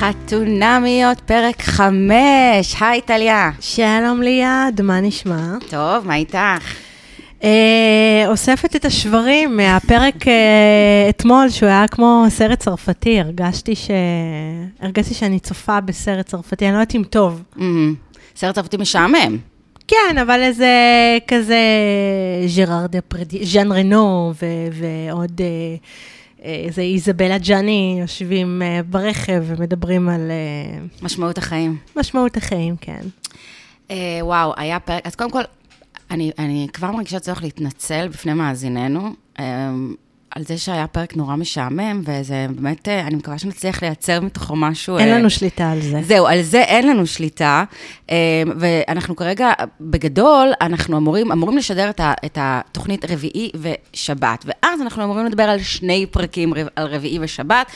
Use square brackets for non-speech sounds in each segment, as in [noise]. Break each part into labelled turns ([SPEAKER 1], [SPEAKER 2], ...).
[SPEAKER 1] חתונמיות, פרק חמש. היי, טליה.
[SPEAKER 2] שלום ליעד, מה נשמע?
[SPEAKER 1] טוב, מה איתך?
[SPEAKER 2] אה, אוספת את השברים מהפרק אה, אתמול, שהוא היה כמו סרט צרפתי, הרגשתי, ש... הרגשתי שאני צופה בסרט צרפתי, אני לא יודעת אם טוב.
[SPEAKER 1] Mm, סרט צרפתי משעמם.
[SPEAKER 2] כן, אבל איזה כזה ז'ראר דה פרדי, ז'אן רנו ו- ועוד אה, איזה איזבלה ג'אני יושבים אה, ברכב ומדברים על אה,
[SPEAKER 1] משמעות החיים.
[SPEAKER 2] משמעות החיים, כן.
[SPEAKER 1] אה, וואו, היה פרק, אז קודם כל, אני, אני כבר מרגישה צורך להתנצל בפני מאזיננו, אה, על זה שהיה פרק נורא משעמם, וזה באמת, אה, אני מקווה שנצליח לייצר מתוכו משהו.
[SPEAKER 2] אין
[SPEAKER 1] אה,
[SPEAKER 2] לנו שליטה על זה.
[SPEAKER 1] זהו, על זה אין לנו שליטה, אה, ואנחנו כרגע, בגדול, אנחנו אמורים, אמורים לשדר את, ה, את התוכנית רביעי ושבת, ואז אנחנו אמורים לדבר על שני פרקים על רביעי ושבת.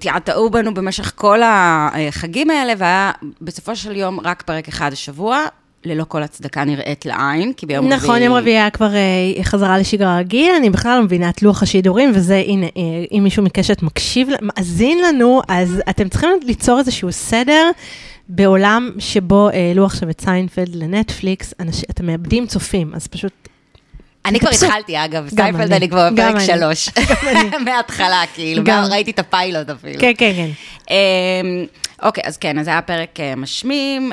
[SPEAKER 1] תעתעו בנו במשך כל החגים האלה, והיה בסופו של יום רק פרק אחד השבוע. ללא כל הצדקה נראית לעין, כי ביום רביעי...
[SPEAKER 2] נכון, יום רביעי היה כבר אה, חזרה לשגרה רגיל, אני בכלל לא מבינה את לוח השידורים, וזה, הנה, אה, אם מישהו מקשת מקשיב, מאזין לנו, אז אתם צריכים ליצור איזשהו סדר בעולם שבו העלו עכשיו את סיינפלד לנטפליקס, אנשים, אתם מאבדים צופים, אז פשוט...
[SPEAKER 1] אני כבר. התחלתי, אגב,
[SPEAKER 2] גם
[SPEAKER 1] סיינפלד
[SPEAKER 2] אני.
[SPEAKER 1] כבר בפרק. שלוש. [laughs] מההתחלה, כאילו. ראיתי את הפיילוט אפילו.
[SPEAKER 2] כן, כן, כן.
[SPEAKER 1] אוקיי, אז כן, אז זה היה פרק אה, משמים.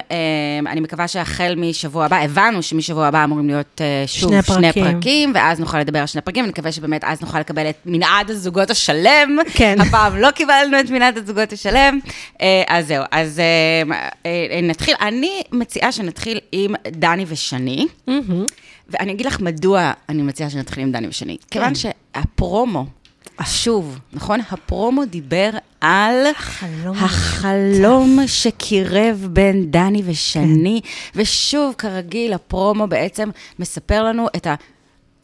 [SPEAKER 1] אמ, אני מקווה שהחל משבוע הבא, הבנו שמשבוע הבא אמורים להיות אה, שוב
[SPEAKER 2] שני
[SPEAKER 1] שני
[SPEAKER 2] פרקים.
[SPEAKER 1] פרקים, ואז נוכל לדבר על שני פרקים, ונקווה שבאמת אז נוכל לקבל את מנעד הזוגות השלם.
[SPEAKER 2] כן.
[SPEAKER 1] הפעם לא קיבלנו את מנעד הזוגות השלם. אה, אז זהו, אז אה, אה, נתחיל. אני מציעה שנתחיל עם דני ושני.
[SPEAKER 2] מהמם.
[SPEAKER 1] ואני אגיד לך מדוע אני מציעה שנתחיל עם דני ושני.
[SPEAKER 2] כן.
[SPEAKER 1] כיוון שהפרומו, שוב, נכון? הפרומו דיבר על
[SPEAKER 2] החלום
[SPEAKER 1] החלום שקירב בין דני ושני, ושוב, כרגיל, הפרומו בעצם מספר לנו את, ה,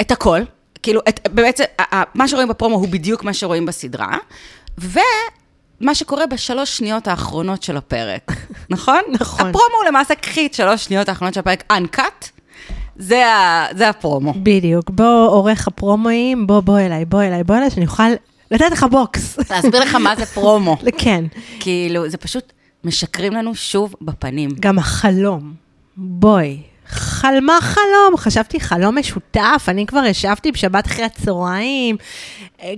[SPEAKER 1] את הכל. כאילו, את, בעצם, מה שרואים בפרומו הוא בדיוק מה שרואים בסדרה, ומה שקורה בשלוש שניות האחרונות של הפרק, [laughs] נכון?
[SPEAKER 2] נכון.
[SPEAKER 1] הפרומו הוא למעשה, קחי את שלוש שניות האחרונות של הפרק, uncut, זה, ה, זה הפרומו.
[SPEAKER 2] בדיוק, בוא עורך הפרומואים, בוא, בוא אליי, בוא אליי, בוא אליי, שאני אוכל לתת לך בוקס.
[SPEAKER 1] להסביר לך מה זה פרומו. [laughs]
[SPEAKER 2] כן,
[SPEAKER 1] כאילו, זה פשוט משקרים לנו שוב בפנים.
[SPEAKER 2] גם החלום, בואי. חלמה חלום, חשבתי חלום משותף, אני כבר ישבתי בשבת אחרי הצהריים,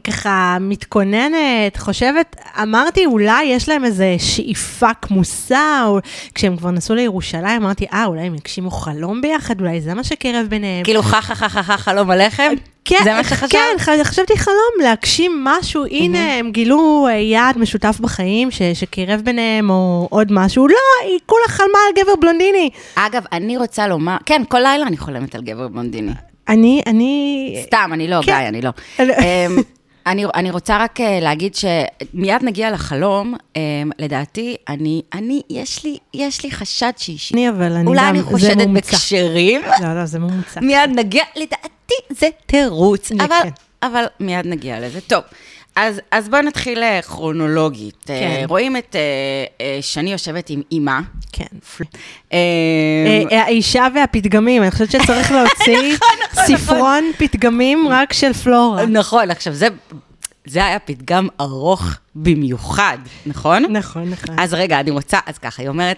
[SPEAKER 2] ככה מתכוננת, חושבת, אמרתי אולי יש להם איזה שאיפה כמוסה, או כשהם כבר נסעו לירושלים, אמרתי, אה, אולי הם יגשימו חלום ביחד, אולי זה מה שקרב ביניהם.
[SPEAKER 1] כאילו, חה חה חה חה חה חלום הלחם?
[SPEAKER 2] כן,
[SPEAKER 1] זה מה שחשבת?
[SPEAKER 2] כן, חשבתי חלום, להגשים משהו, הנה, הם גילו אה, יעד משותף בחיים ש- שקירב ביניהם, או עוד משהו. לא, היא כולה חלמה על גבר בלונדיני.
[SPEAKER 1] אגב, אני רוצה לומר, כן, כל לילה אני חולמת על גבר בלונדיני.
[SPEAKER 2] אני, אני...
[SPEAKER 1] סתם, אני לא,
[SPEAKER 2] כן.
[SPEAKER 1] גיא, אני לא. [laughs]
[SPEAKER 2] אני-
[SPEAKER 1] אמ, אני, אני רוצה רק אה, להגיד שמיד נגיע לחלום, אמ, לדעתי, אני, אני, יש לי, יש לי חשד שהיא...
[SPEAKER 2] אני, אבל אני
[SPEAKER 1] אולי
[SPEAKER 2] גם,
[SPEAKER 1] אני חושדת. בקשרים,
[SPEAKER 2] לא, לא, זה מומצא.
[SPEAKER 1] מיד נגיע, לדעתי זה תירוץ, אבל,
[SPEAKER 2] כן.
[SPEAKER 1] אבל מיד נגיע לזה. טוב, אז, אז בואו נתחיל אה, כרונולוגית.
[SPEAKER 2] כן.
[SPEAKER 1] אה, רואים את אה, שני יושבת עם אימא.
[SPEAKER 2] כן. האישה והפתגמים, אני חושבת שצריך [laughs] להוציא
[SPEAKER 1] נכון,
[SPEAKER 2] ספרון פתגמים רק של פלורה.
[SPEAKER 1] נכון, עכשיו זה, זה היה פתגם ארוך במיוחד, נכון?
[SPEAKER 2] נכון, נכון.
[SPEAKER 1] אז רגע, אני רוצה, אז ככה, היא אומרת,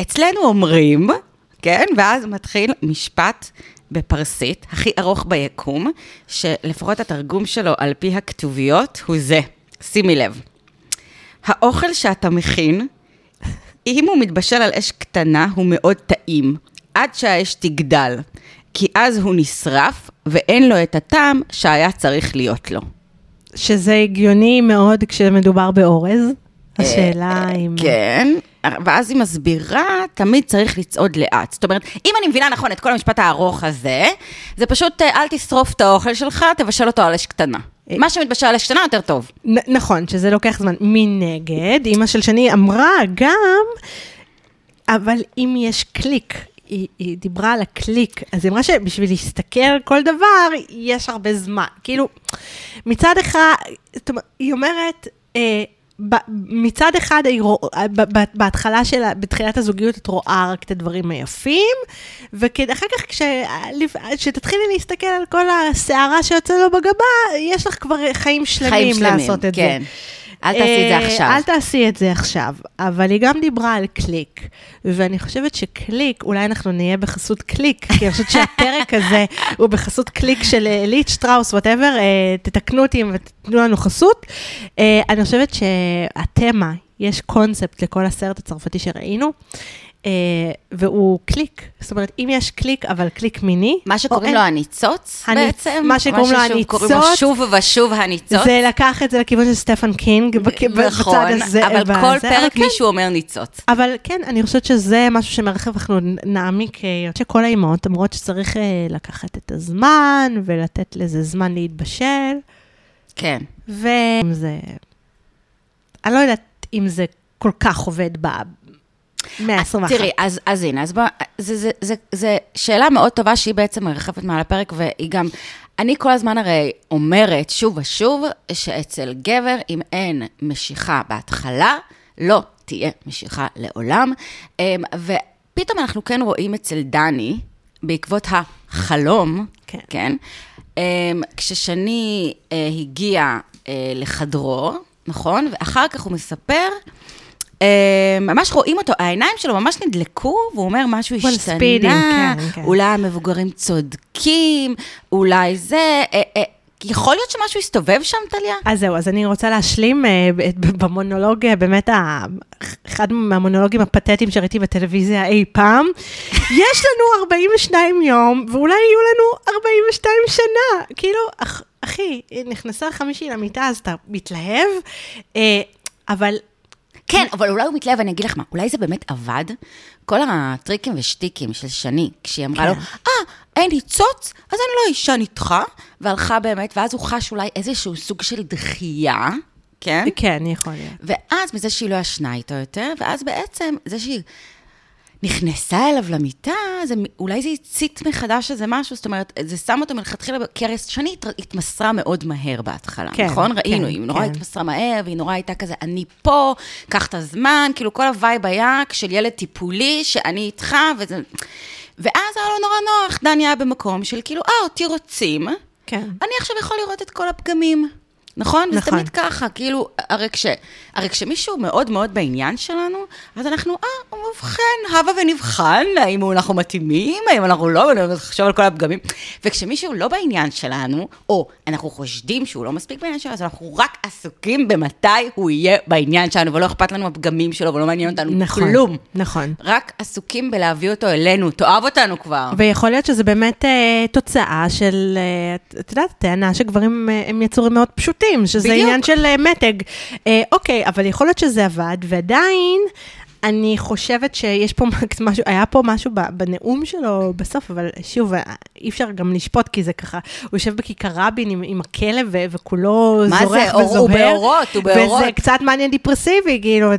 [SPEAKER 1] אצלנו אומרים, כן, ואז מתחיל משפט בפרסית, הכי ארוך ביקום, שלפחות התרגום שלו על פי הכתוביות הוא זה, שימי לב. האוכל שאתה מכין, אם הוא מתבשל על אש קטנה, הוא מאוד טעים, עד שהאש תגדל, כי אז הוא נשרף, ואין לו את הטעם שהיה צריך להיות לו.
[SPEAKER 2] שזה הגיוני מאוד כשמדובר באורז. השאלה אם...
[SPEAKER 1] כן, ואז היא מסבירה, תמיד צריך לצעוד לאט. זאת אומרת, אם אני מבינה נכון את כל המשפט הארוך הזה, זה פשוט אה, אל תשרוף את האוכל שלך, תבשל אותו על אש קטנה. מה שמתבשל על אש קטנה יותר טוב.
[SPEAKER 2] נכון, שזה לוקח זמן. מנגד, אימא של שני אמרה גם, אבל אם יש קליק, היא, היא דיברה על הקליק, אז היא אמרה שבשביל להסתכל על כל דבר, יש הרבה זמן. כאילו, מצד אחד, היא אומרת, אה, מצד אחד, בהתחלה של, בתחילת הזוגיות, את רואה רק את הדברים היפים, ואחר כך, כש- כשתתחילי להסתכל על כל הסערה שיוצא לו בגבה, יש לך כבר חיים שלמים,
[SPEAKER 1] חיים שלמים,
[SPEAKER 2] לעשות את
[SPEAKER 1] כן.
[SPEAKER 2] זה.
[SPEAKER 1] אל תעשי את זה
[SPEAKER 2] אה,
[SPEAKER 1] עכשיו.
[SPEAKER 2] אל תעשי את זה עכשיו. אבל היא גם דיברה על קליק, ואני חושבת שקליק, אולי אנחנו נהיה בחסות קליק, כי אני חושבת שהפרק [laughs] הזה הוא בחסות קליק של אה, עלית שטראוס, whatever, תתקנו אותי ותתנו לנו חסות. אה, אני חושבת שהתמה, יש קונספט לכל הסרט הצרפתי שראינו. אה, והוא קליק, זאת אומרת, אם יש קליק, אבל קליק מיני,
[SPEAKER 1] מה שקוראים. לו הניצוץ
[SPEAKER 2] הניצ-
[SPEAKER 1] בעצם.
[SPEAKER 2] מה שקוראים לו
[SPEAKER 1] ששוב קוראים לו
[SPEAKER 2] הניצוץ.
[SPEAKER 1] שוב ושוב הניצוץ.
[SPEAKER 2] זה לקח את זה לכיוון של סטפן קינג, בצד
[SPEAKER 1] נכון,
[SPEAKER 2] הזה.
[SPEAKER 1] אבל כל פרק
[SPEAKER 2] כן.
[SPEAKER 1] מישהו אומר ניצוץ.
[SPEAKER 2] אבל כן, אני חושבת שזה משהו שמרחב אנחנו נעמיק, אה, שכל האימהות אומרות שצריך אה, לקחת את הזמן ולתת לזה זמן להתבשל,
[SPEAKER 1] כן.
[SPEAKER 2] ואם זה... אני לא יודעת אם זה כל כך עובד במאה ה-21.
[SPEAKER 1] תראי, אז, אז הנה, אז בוא, זה, זה, זה, זה שאלה מאוד טובה שהיא בעצם מרחפת מעל הפרק, והיא גם, אני כל הזמן הרי אומרת שוב ושוב, שאצל גבר, אם אין משיכה בהתחלה, לא תהיה משיכה לעולם. אמ, ופתאום אנחנו כן רואים אצל דני, בעקבות החלום,
[SPEAKER 2] כן.
[SPEAKER 1] כן? אמ, כששני אה, הגיע אה, לחדרו, נכון? ואחר כך הוא מספר, ממש רואים אותו, העיניים שלו ממש נדלקו, והוא אומר משהו השתנה,
[SPEAKER 2] ספידים, כן, כן.
[SPEAKER 1] אולי המבוגרים צודקים, אולי זה, אה, אה, יכול להיות שמשהו הסתובב שם, טליה?
[SPEAKER 2] אז זהו, אז אני רוצה להשלים אה, במונולוג, אה, באמת, אחד מהמונולוגים הפתטיים שראיתי בטלוויזיה אי פעם. [laughs] יש לנו 42 יום, ואולי יהיו לנו 42 שנה. כאילו, אח, אחי, נכנסה חמישי למיטה, אז אתה מתלהב, אה, אבל
[SPEAKER 1] כן, אבל אולי הוא מתלהב, אני אגיד לך מה, אולי זה באמת עבד? כל הטריקים ושטיקים של שני, כשהיא אמרה לו,
[SPEAKER 2] כן.
[SPEAKER 1] אה, אין ניצוץ, אז אני לא אישה איתך, והלכה באמת, ואז הוא חש אולי איזשהו סוג של דחייה, כן?
[SPEAKER 2] כן, יכול להיות.
[SPEAKER 1] ואז מזה שהיא לא ישנה איתו יותר, ואז בעצם זה שהיא נכנסה אליו למיטה, זה, אולי זה הצית מחדש איזה משהו, זאת אומרת, זה שם אותו מלכתחילה, כי הרי שני הת- התמסרה מאוד מהר בהתחלה,
[SPEAKER 2] כן,
[SPEAKER 1] נכון?
[SPEAKER 2] כן,
[SPEAKER 1] ראינו, היא נורא
[SPEAKER 2] כן.
[SPEAKER 1] התמסרה מהר, והיא נורא הייתה כזה, אני פה, קח את הזמן, כאילו כל ה vibe היה של ילד טיפולי, שאני איתך, וזה... ואז היה לו נורא נוח, דני היה במקום של כאילו, אה, אותי רוצים,
[SPEAKER 2] כן.
[SPEAKER 1] אני עכשיו יכול לראות את כל הפגמים. נכון? וזה
[SPEAKER 2] נכון.
[SPEAKER 1] תמיד ככה, כאילו, הרי, כש, הרי כשמישהו מאוד מאוד בעניין שלנו, אז אנחנו, אה, ובכן, הבה ונבחן, האם אנחנו מתאימים, האם אנחנו לא, נחשוב על כל הפגמים. וכשמישהו לא בעניין שלנו, או אנחנו חושדים שהוא לא מספיק בעניין שלנו, אז אנחנו רק עסוקים במתי הוא יהיה בעניין שלנו, ולא אכפת לנו הפגמים שלו, ולא מעניין אותנו
[SPEAKER 2] נכון,
[SPEAKER 1] כלום.
[SPEAKER 2] נכון.
[SPEAKER 1] רק עסוקים בלהביא אותו אלינו, תאהב אותנו כבר.
[SPEAKER 2] ויכול להיות שזה באמת אה, תוצאה של, אה, את יודעת, טענה שגברים אה, הם יצורים מאוד פשוטים, שזה
[SPEAKER 1] בדיוק.
[SPEAKER 2] עניין של אה, מתג. אה, אוקיי, אבל יכול להיות שזה עבד, ועדיין... אני חושבת שיש פה [laughs] משהו, היה פה משהו בנאום שלו בסוף, אבל שוב, אה, אי אפשר גם לשפוט, כי זה ככה, הוא יושב בכיכר רבין עם, עם הכלב ו- וכולו
[SPEAKER 1] מה זה?
[SPEAKER 2] זורח
[SPEAKER 1] אור-
[SPEAKER 2] וזוהר.
[SPEAKER 1] הוא באורות, הוא באורות.
[SPEAKER 2] וזה קצת מעניין דיפרסיבי, כאילו, אה,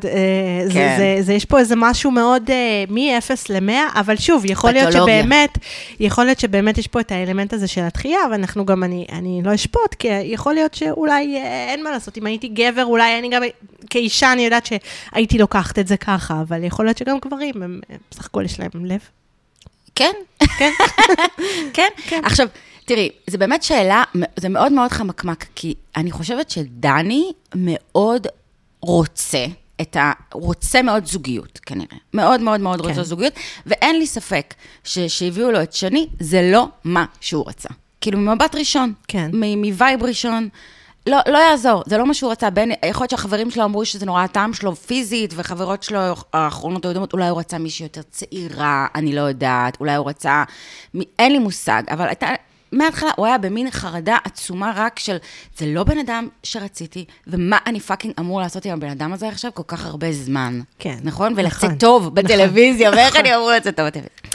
[SPEAKER 2] זה,
[SPEAKER 1] כן.
[SPEAKER 2] זה, זה, יש פה איזה משהו מאוד אה, מ-0 ל-100, אבל שוב, יכול להיות
[SPEAKER 1] פתולוגיה.
[SPEAKER 2] שבאמת, יכול להיות שבאמת יש פה את האלמנט הזה של התחייה, ואנחנו גם, אני, אני לא אשפוט, כי יכול להיות שאולי אין מה לעשות, אם הייתי גבר, אולי אני גם, כאישה, אני יודעת שהייתי לוקחת את זה ככה, אבל יכול להיות שגם גברים, הם בסך הכל יש להם לב.
[SPEAKER 1] כן.
[SPEAKER 2] כן. [laughs]
[SPEAKER 1] כן.
[SPEAKER 2] כן.
[SPEAKER 1] עכשיו, תראי, זו באמת שאלה, זה מאוד מאוד חמקמק, כי אני חושבת שדני מאוד רוצה את ה... רוצה מאוד זוגיות, כנראה. מאוד מאוד מאוד
[SPEAKER 2] כן.
[SPEAKER 1] רוצה זוגיות, ואין לי ספק שכשהביאו לו את שני, זה לא מה שהוא רצה. כאילו, ממבט ראשון.
[SPEAKER 2] כן.
[SPEAKER 1] מווייב ראשון. לא, לא יעזור, זה לא מה שהוא רצה. בין, יכול להיות שהחברים שלו אמרו שזה נורא הטעם שלו פיזית, וחברות שלו האחרונות היו אולי הוא רצה מישהי יותר צעירה, אני לא יודעת, אולי הוא רצה, אין לי מושג, אבל הייתה, מההתחלה הוא היה במין חרדה עצומה רק של, זה לא בן אדם שרציתי, ומה אני fucking אמור לעשות עם הבן אדם הזה עכשיו כל כך הרבה זמן.
[SPEAKER 2] כן,
[SPEAKER 1] נכון? ולצאת
[SPEAKER 2] נכון,
[SPEAKER 1] טוב בטלוויזיה, ואיך
[SPEAKER 2] נכון.
[SPEAKER 1] אני אמור לצאת טוב בטלוויזיה.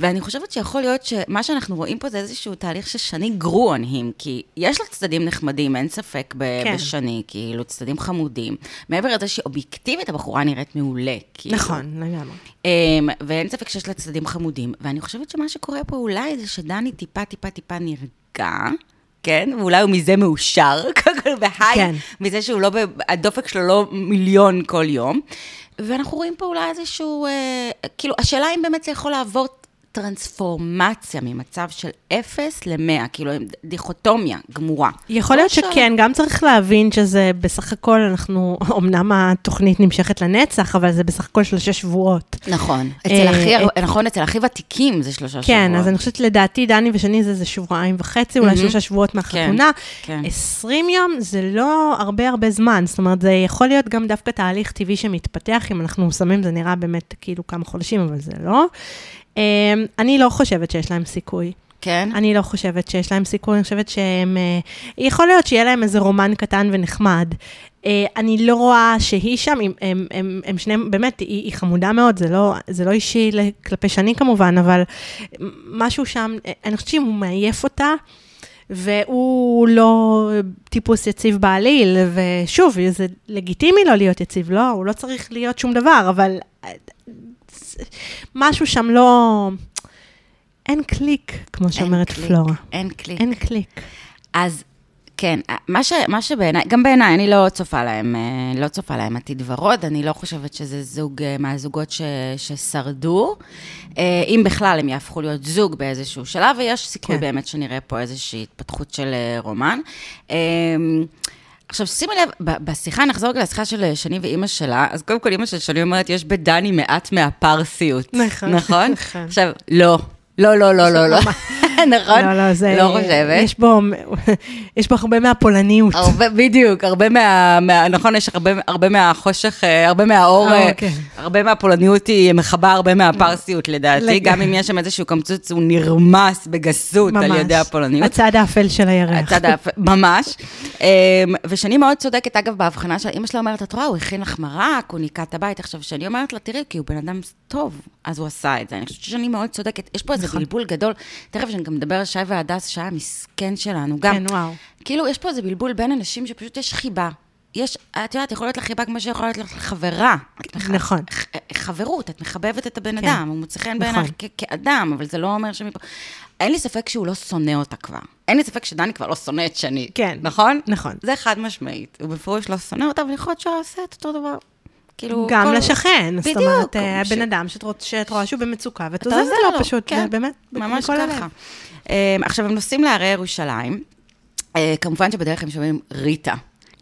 [SPEAKER 1] ואני חושבת שיכול להיות שמה שאנחנו רואים פה זה איזשהו תהליך ששני grew on him, כי יש לה צדדים נחמדים, אין ספק ב-
[SPEAKER 2] כן.
[SPEAKER 1] בשני, כאילו, צדדים חמודים. מעבר לזה שאובייקטיבית הבחורה נראית מעולה. כאילו.
[SPEAKER 2] נכון, לגמרי.
[SPEAKER 1] אמ, ואין ספק שיש לה צדדים חמודים, ואני חושבת שמה שקורה פה אולי זה שדני טיפה טיפה טיפה נרגע. כן, ואולי הוא מזה מאושר, [laughs] קודם כל בהיי,
[SPEAKER 2] כן.
[SPEAKER 1] מזה שהוא לא, הדופק שלו לא מיליון כל יום. ואנחנו רואים פה אולי איזשהו, אה, כאילו, השאלה אם באמת זה יכול לעבור טרנספורמציה ממצב של אפס למאה, כאילו הם דיכוטומיה גמורה.
[SPEAKER 2] יכול
[SPEAKER 1] לא
[SPEAKER 2] להיות
[SPEAKER 1] ש-
[SPEAKER 2] שכן, גם צריך להבין שזה בסך הכל, אנחנו, אמנם התוכנית נמשכת לנצח, אבל זה בסך הכל שלושה שבועות.
[SPEAKER 1] נכון. אצל
[SPEAKER 2] אה,
[SPEAKER 1] הכי,
[SPEAKER 2] אה,
[SPEAKER 1] נכון, אצל הכי ותיקים זה שלושה שבועות.
[SPEAKER 2] כן, אז אני חושבת, לדעתי, דני ושני זה איזה שבועיים וחצי, אולי. שלושה שבועות מהחתונה.
[SPEAKER 1] כן.
[SPEAKER 2] 20 יום זה לא הרבה הרבה זמן, זאת אומרת, זה יכול להיות גם דווקא תהליך טבעי שמתפתח, אם אנחנו שמים, זה נראה באמת כאילו כמה חודשים, אבל זה לא. אמ, אני לא חושבת שיש להם סיכוי.
[SPEAKER 1] כן?
[SPEAKER 2] אני לא חושבת שיש להם סיכוי, אני חושבת שהם... אה, יכול להיות שיהיה להם איזה רומן קטן ונחמד. אה, אני לא רואה שהיא שם, הם, הם, הם, הם שניהם, באמת, היא, היא חמודה מאוד, זה לא, זה לא אישי כלפי שני כמובן, אבל משהו שם, אה, אני חושבת שהוא מעייף אותה. והוא לא טיפוס יציב בעליל, ושוב, זה לגיטימי לא להיות יציב, לא, הוא לא צריך להיות שום דבר, אבל משהו שם לא... אין קליק, כמו שאומרת פלורה.
[SPEAKER 1] אין קליק.
[SPEAKER 2] אין קליק.
[SPEAKER 1] אז כן, מה, ש, מה שבעיניי, גם בעיניי, אני לא צופה להם, אה, לא צופה להם עתיד ורוד, אני לא חושבת שזה זוג אה, מהזוגות ש, ששרדו. אה, אם בכלל הם יהפכו להיות זוג באיזשהו שלב, ויש סיכוי
[SPEAKER 2] כן.
[SPEAKER 1] באמת שנראה פה איזושהי התפתחות של רומן. אה, עכשיו, שימי לב, בשיחה, נחזור רגע לשיחה של שני ואימא שלה, אז קודם כל אימא של שני אומרת, יש בדני מעט מהפרסיות.
[SPEAKER 2] נכון,
[SPEAKER 1] נכון?
[SPEAKER 2] נכון.
[SPEAKER 1] עכשיו, לא. לא, לא, לא, לא, לא. [laughs] נכון?
[SPEAKER 2] לא, לא, זה...
[SPEAKER 1] לא חושבת.
[SPEAKER 2] יש בו, [laughs] יש בו הרבה מהפולניות.
[SPEAKER 1] הרבה, בדיוק, הרבה מה, מה... נכון, יש הרבה, הרבה מהחושך, אה, הרבה מהאור,
[SPEAKER 2] אה,
[SPEAKER 1] אה,
[SPEAKER 2] כן.
[SPEAKER 1] הרבה מהפולניות היא מכבה הרבה מהפרסיות לדעתי, גם אם יש שם איזשהו קמצוץ, הוא נרמס בגסות על ידי הפולניות.
[SPEAKER 2] הצד האפל של הירח.
[SPEAKER 1] הצד האפ... ממש. אמ, ושני מאוד צודקת, אגב, בהבחנה של אימא שלה אומרת, את רואה, הוא הכין לך מרק, הוא ניקה את הבית. עכשיו, שאני אומרת לה, תראי, כי הוא בן אדם טוב, אז הוא עשה את זה. אני חושבת ששני מאוד צודקת. יש פה איזה
[SPEAKER 2] נכון.
[SPEAKER 1] בלבול גדול. תכף שאני גם מדבר על שי והדס, שי המסכן שלנו, גם.
[SPEAKER 2] כן, וואו.
[SPEAKER 1] כאילו, יש פה איזה בלבול בין אנשים שפשוט יש חיבה. יש, את יודעת, יכול להיות לך חיבה כמו שיכול להיות לך חברה. מח-
[SPEAKER 2] נכון.
[SPEAKER 1] ח- חברות, את מחבבת את הבן
[SPEAKER 2] כן.
[SPEAKER 1] אדם, הוא מוצא חן
[SPEAKER 2] נכון.
[SPEAKER 1] בעינייך כ- כאדם, אבל זה לא אומר שמפה... אין לי ספק שהוא לא שונא אותה כבר. אין לי ספק שדני כבר לא שונא את שני.
[SPEAKER 2] כן.
[SPEAKER 1] נכון?
[SPEAKER 2] נכון.
[SPEAKER 1] זה חד משמעית. הוא בפירוש לא שונא אותה, אבל יכול להיות שהוא עושה את אותו דבר. כאילו,
[SPEAKER 2] גם
[SPEAKER 1] כל-
[SPEAKER 2] לשכן, זאת
[SPEAKER 1] בדיוק,
[SPEAKER 2] אומרת, אה,
[SPEAKER 1] ש-
[SPEAKER 2] הבן אדם שאת רוצ- שאת רואה שהוא במצוקה, ואת עוזרת
[SPEAKER 1] עוזר
[SPEAKER 2] לו פשוט,
[SPEAKER 1] כן,
[SPEAKER 2] באמת,
[SPEAKER 1] ממש. ככה. אמ, עכשיו, הם נוסעים להרי ירושלים. אה, כמובן שבדרך הם שומעים ריטה.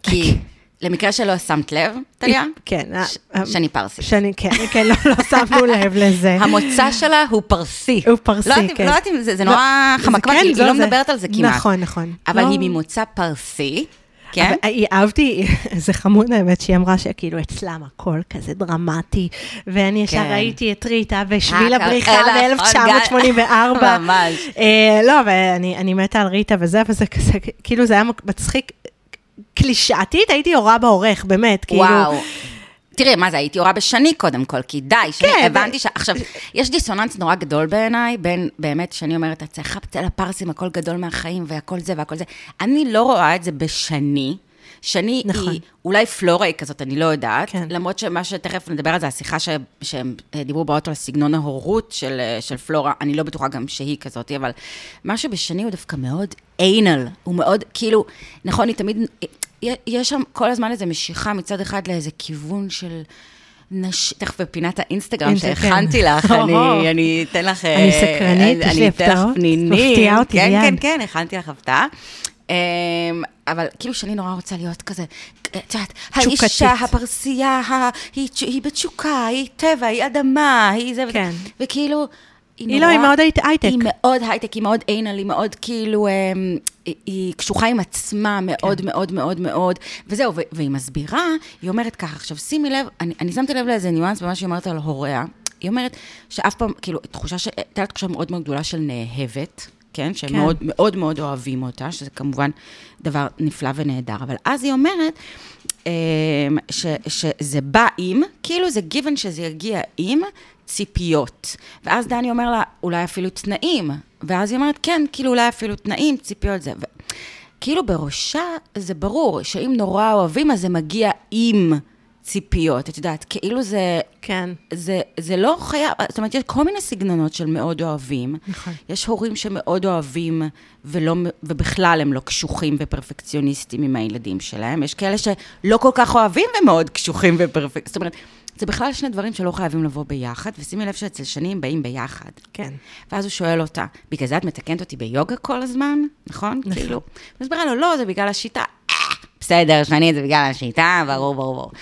[SPEAKER 1] כי למקרה שלא שמת לב, טליה, [laughs]
[SPEAKER 2] כן. אה,
[SPEAKER 1] ש- שני פרסית.
[SPEAKER 2] שני, כן, כן, לא לא שמנו [laughs] לב לזה.
[SPEAKER 1] המוצא שלה הוא פרסי.
[SPEAKER 2] הוא פרסי,
[SPEAKER 1] לא
[SPEAKER 2] כן.
[SPEAKER 1] לא יודעת אם זה, זה
[SPEAKER 2] לא,
[SPEAKER 1] נורא חמקמק,
[SPEAKER 2] כן,
[SPEAKER 1] היא לא. מדברת על זה כמעט.
[SPEAKER 2] נכון, נכון.
[SPEAKER 1] אבל היא ממוצא פרסי, כן?
[SPEAKER 2] אבל היא- אהבתי, [laughs] זה חמוד האמת, שהיא אמרה שכאילו אצלם הכל כזה דרמטי, ואני ישר
[SPEAKER 1] כן.
[SPEAKER 2] ראיתי את ריטה בשביל
[SPEAKER 1] אה,
[SPEAKER 2] הבריחה
[SPEAKER 1] אלה,
[SPEAKER 2] ב-1984. [laughs]
[SPEAKER 1] ממש.
[SPEAKER 2] לא, ואני אני מתה על ריטה וזה, וזה כזה, כאילו זה היה מצחיק. קלישאתית, הייתי יורה בעורך, באמת, כאילו.
[SPEAKER 1] וואו. תראי, מה זה, הייתי הורה בשני קודם כל, כי די, שאני
[SPEAKER 2] כן,
[SPEAKER 1] הבנתי ש... עכשיו, יש דיסוננס נורא גדול בעיניי, בין באמת, שאני אומרת, את צריכה אצל הפרסים, הכל גדול מהחיים, והכל זה והכל זה. אני לא רואה את זה בשני. שני
[SPEAKER 2] נכון.
[SPEAKER 1] היא, אולי פלורה היא כזאת, אני לא יודעת.
[SPEAKER 2] כן.
[SPEAKER 1] למרות שמה שתכף נדבר על זה, השיחה ש... שהם אה, דיברו באוטו על סגנון ההורות של, אה, של פלורה, אני לא בטוחה גם שהיא כזאת, אבל משהו בשני הוא דווקא מאוד anal, הוא מאוד, כאילו, נכון, היא תמיד, יש שם כל הזמן איזו משיכה מצד אחד לאיזה כיוון של... נש... תכף בפינת האינסטגרם
[SPEAKER 2] אינסט-
[SPEAKER 1] שהכנתי
[SPEAKER 2] כן.
[SPEAKER 1] לך, אני, [laughs] אני אתן לך... אה,
[SPEAKER 2] אני סקרנית, יש לי
[SPEAKER 1] אני אתן לך
[SPEAKER 2] הפתעות. מפתיעה אותי,
[SPEAKER 1] כן. כן, כן, הכנתי לך הפתעה. אמ, אבל כאילו שאני נורא רוצה להיות כזה, את יודעת. האישה, הפרסייה, היא בתשוקה, היא טבע, היא אדמה, היא זה וזה.
[SPEAKER 2] כן.
[SPEAKER 1] וכאילו, היא
[SPEAKER 2] היא
[SPEAKER 1] נורא...
[SPEAKER 2] לא, היא מאוד היי- הייטק.
[SPEAKER 1] היא מאוד הייטק, היא מאוד אנל, היא מאוד כאילו, אמ, היא- היא קשוחה עם עצמה מאוד
[SPEAKER 2] כן.
[SPEAKER 1] מאוד מאוד מאוד, וזהו, והיא מסבירה, היא אומרת ככה, עכשיו שימי לב, אני, אני שמתי לב לאיזה ניואנס במה שהיא אומרת על הוריה, היא אומרת שאף פעם, כאילו, תחושה, ש- הייתה לה תחושה מאוד מאוד גדולה של נאהבת, כן? שהם
[SPEAKER 2] כן.
[SPEAKER 1] מאוד מאוד מאוד אוהבים אותה, שזה כמובן דבר נפלא ונהדר, אבל אז היא אומרת, אמ, ש, שזה בא עם, כאילו זה גיוון שזה יגיע עם ציפיות. ואז דני אומר לה, אולי אפילו תנאים. ואז היא אומרת, כן, כאילו אולי אפילו תנאים, ציפיות זה. ו... כאילו בראשה זה ברור שאם נורא אוהבים, אז זה מגיע עם ציפיות. את יודעת, כאילו זה...
[SPEAKER 2] כן.
[SPEAKER 1] זה, זה לא חייב, זאת אומרת, יש כל מיני סגנונות של מאוד אוהבים.
[SPEAKER 2] נכון.
[SPEAKER 1] יש הורים שמאוד אוהבים, ולא, ובכלל הם לא קשוחים ופרפקציוניסטים עם הילדים שלהם. יש כאלה שלא כל כך אוהבים ומאוד קשוחים ופרפקציוניסטים. זאת אומרת, זה בכלל שני דברים שלא חייבים לבוא ביחד, ושימי לב שאצל שני הם באים ביחד.
[SPEAKER 2] כן.
[SPEAKER 1] ואז הוא שואל אותה, בגלל זה את מתקנת אותי ביוגה כל הזמן, נכון?
[SPEAKER 2] נכון.
[SPEAKER 1] כאילו. ומסבירה לו, לא, זה בגלל השיטה. "אה, בסדר, שנית, זה בגלל השיטה, ברור, ברור, ברור.